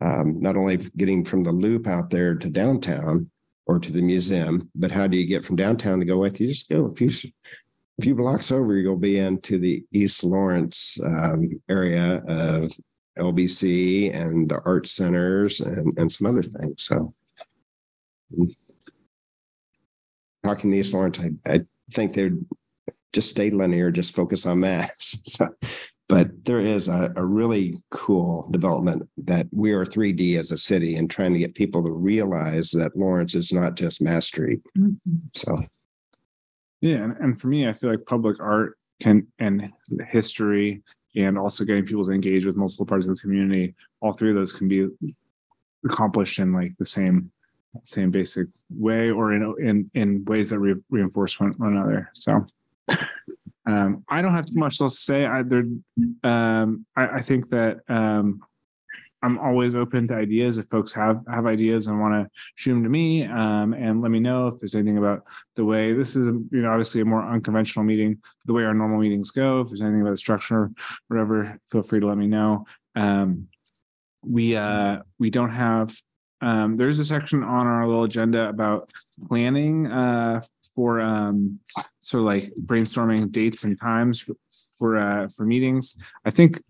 um, not only getting from the loop out there to downtown or to the museum, but how do you get from downtown to go with? You just go a few, a few blocks over, you'll be into the East Lawrence um, area of LBC and the art centers and, and some other things. So talking to East Lawrence, I, I think they'd just stay linear, just focus on mass. so, but there is a, a really cool development that we are 3D as a city and trying to get people to realize that Lawrence is not just Mass Street. So Yeah, and, and for me, I feel like public art can and history and also getting people to engage with multiple parts of the community, all three of those can be accomplished in like the same same basic way or in in in ways that re- reinforce one, one another. So um I don't have too much else to say. I there um I, I think that um I'm always open to ideas. If folks have have ideas and want to shoot them to me um, and let me know if there's anything about the way this is you know obviously a more unconventional meeting the way our normal meetings go. If there's anything about the structure whatever feel free to let me know. Um, we uh we don't have um there's a section on our little agenda about planning uh for um sort of like brainstorming dates and times for for uh for meetings. I think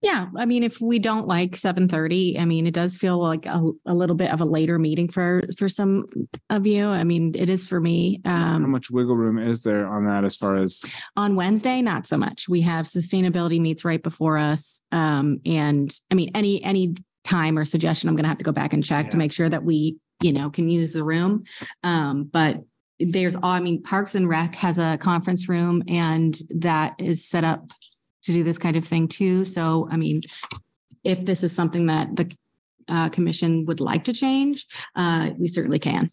Yeah, I mean, if we don't like seven thirty, I mean, it does feel like a, a little bit of a later meeting for for some of you. I mean, it is for me. Um, how much wiggle room is there on that as far as on Wednesday, not so much. We have sustainability meets right before us. Um, and I mean, any any time or suggestion, I'm gonna have to go back and check to make sure that we, you know, can use the room. Um, but there's, all. I mean, Parks and Rec has a conference room and that is set up to do this kind of thing too. So, I mean, if this is something that the uh, commission would like to change, uh, we certainly can.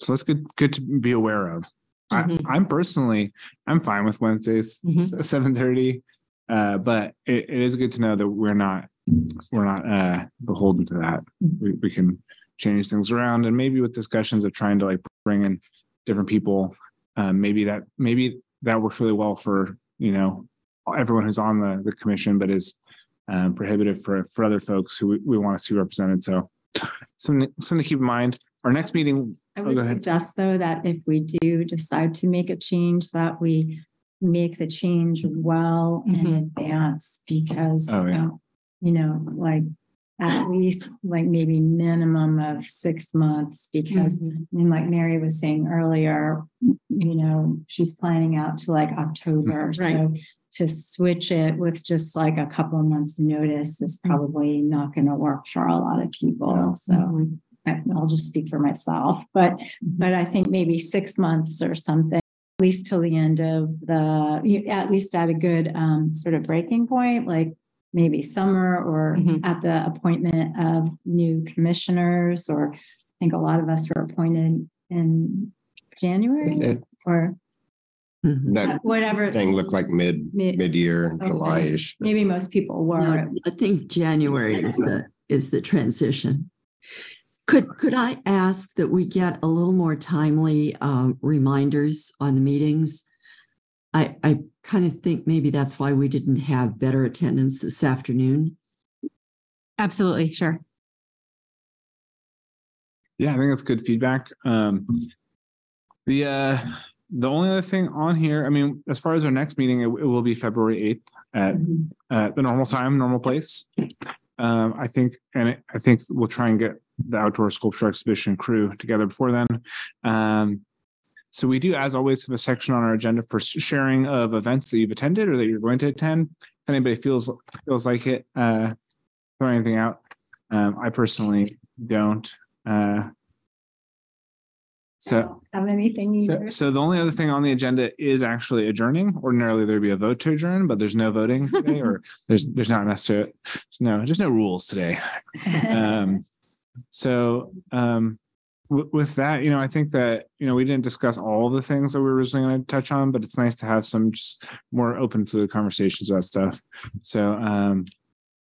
so that's good good to be aware of I, Mhm. i'm personally i'm fine with wednesdays Mhm. seven thirty uh but it, it is good to know that we're not we're not uh beholden to that Mhm. we, we can change things around and maybe with discussions of trying to like bring in different people um maybe that maybe that works really well for you know everyone who's on the the commission but is um, prohibitive for for other folks who we, we want to see represented so something something to keep in mind our next meeting I Oh, would go ahead. suggest though that if we do decide to make a change, that we make the change well in Mhm. advance because. Oh, yeah. uh, You know, like at least like maybe minimum of six months because mm-hmm. I mean, like Mary was saying earlier, you know, she's planning out to like October. Mm-hmm. So to switch it with just like a couple of months notice is mm-hmm. probably not going to work for a lot of people. So. I- I'll just speak for myself, but, but I think maybe six months or something, at least till the end of the, at least at a good um, sort of breaking point, like maybe summer or Mhm. at the appointment of new commissioners, or I think a lot of us were appointed in January it- or Mhm. that whatever. thing looked like mid, Mid- mid-year, Okay. July-ish. Maybe most people were. No, I think January is the, is the transition. Could, could I ask that we get a little more timely uh, reminders on the meetings? I, I kind of think maybe that's why we didn't have better attendance this afternoon. Absolutely, sure. Yeah, I think that's good feedback. Um, the uh, the only other thing on here, I mean, as far as our next meeting, it, it will be February eighth at Mhm. at the normal time, normal place. Um, I think, and it, I think we'll try and get the outdoor sculpture exhibition crew together before then. Um, so we do, as always, have a section on our agenda for sharing of events that you've attended or that you're going to attend. If anybody feels feels like it, uh, throw anything out. Um, I personally don't. Uh, So, Have anything so, so the only other thing on the agenda is actually adjourning. Ordinarily, there'd be a vote to adjourn, but there's no voting today, or there's there's not necessarily no there's no rules today. Um, so um, w- with that, you know, I think that you know we didn't discuss all the things that we were originally going to touch on, but it's nice to have some just more open fluid conversations about stuff. So um,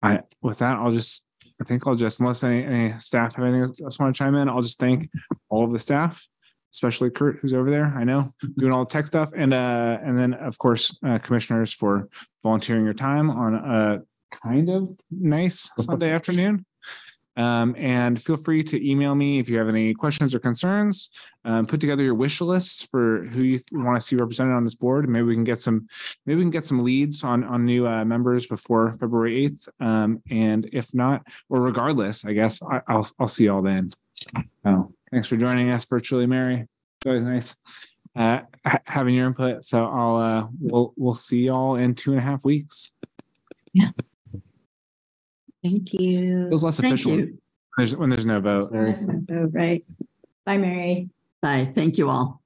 I with that, I'll just I think I'll just unless any, any staff have anything else want to chime in, I'll just thank all of the staff especially Kurt, who's over there. I know doing all the tech stuff, and uh, and then of course uh, commissioners for volunteering your time on a kind of nice Sunday afternoon. Um, and feel free to email me if you have any questions or concerns. Um, put together your wish lists for who you want to see represented on this board. Maybe we can get some, maybe we can get some leads on on new uh, members before February eighth. Um, and if not, or regardless, I guess I, I'll I'll see y'all then. Oh, thanks for joining us virtually, Mary. It's always nice uh, ha- having your input. So I'll uh, we'll we'll see y'all in two and a half weeks. Thank you. It feels less Thank official when there's, when there's no vote. Oh, Right. Bye, Mary. Bye. Thank you all.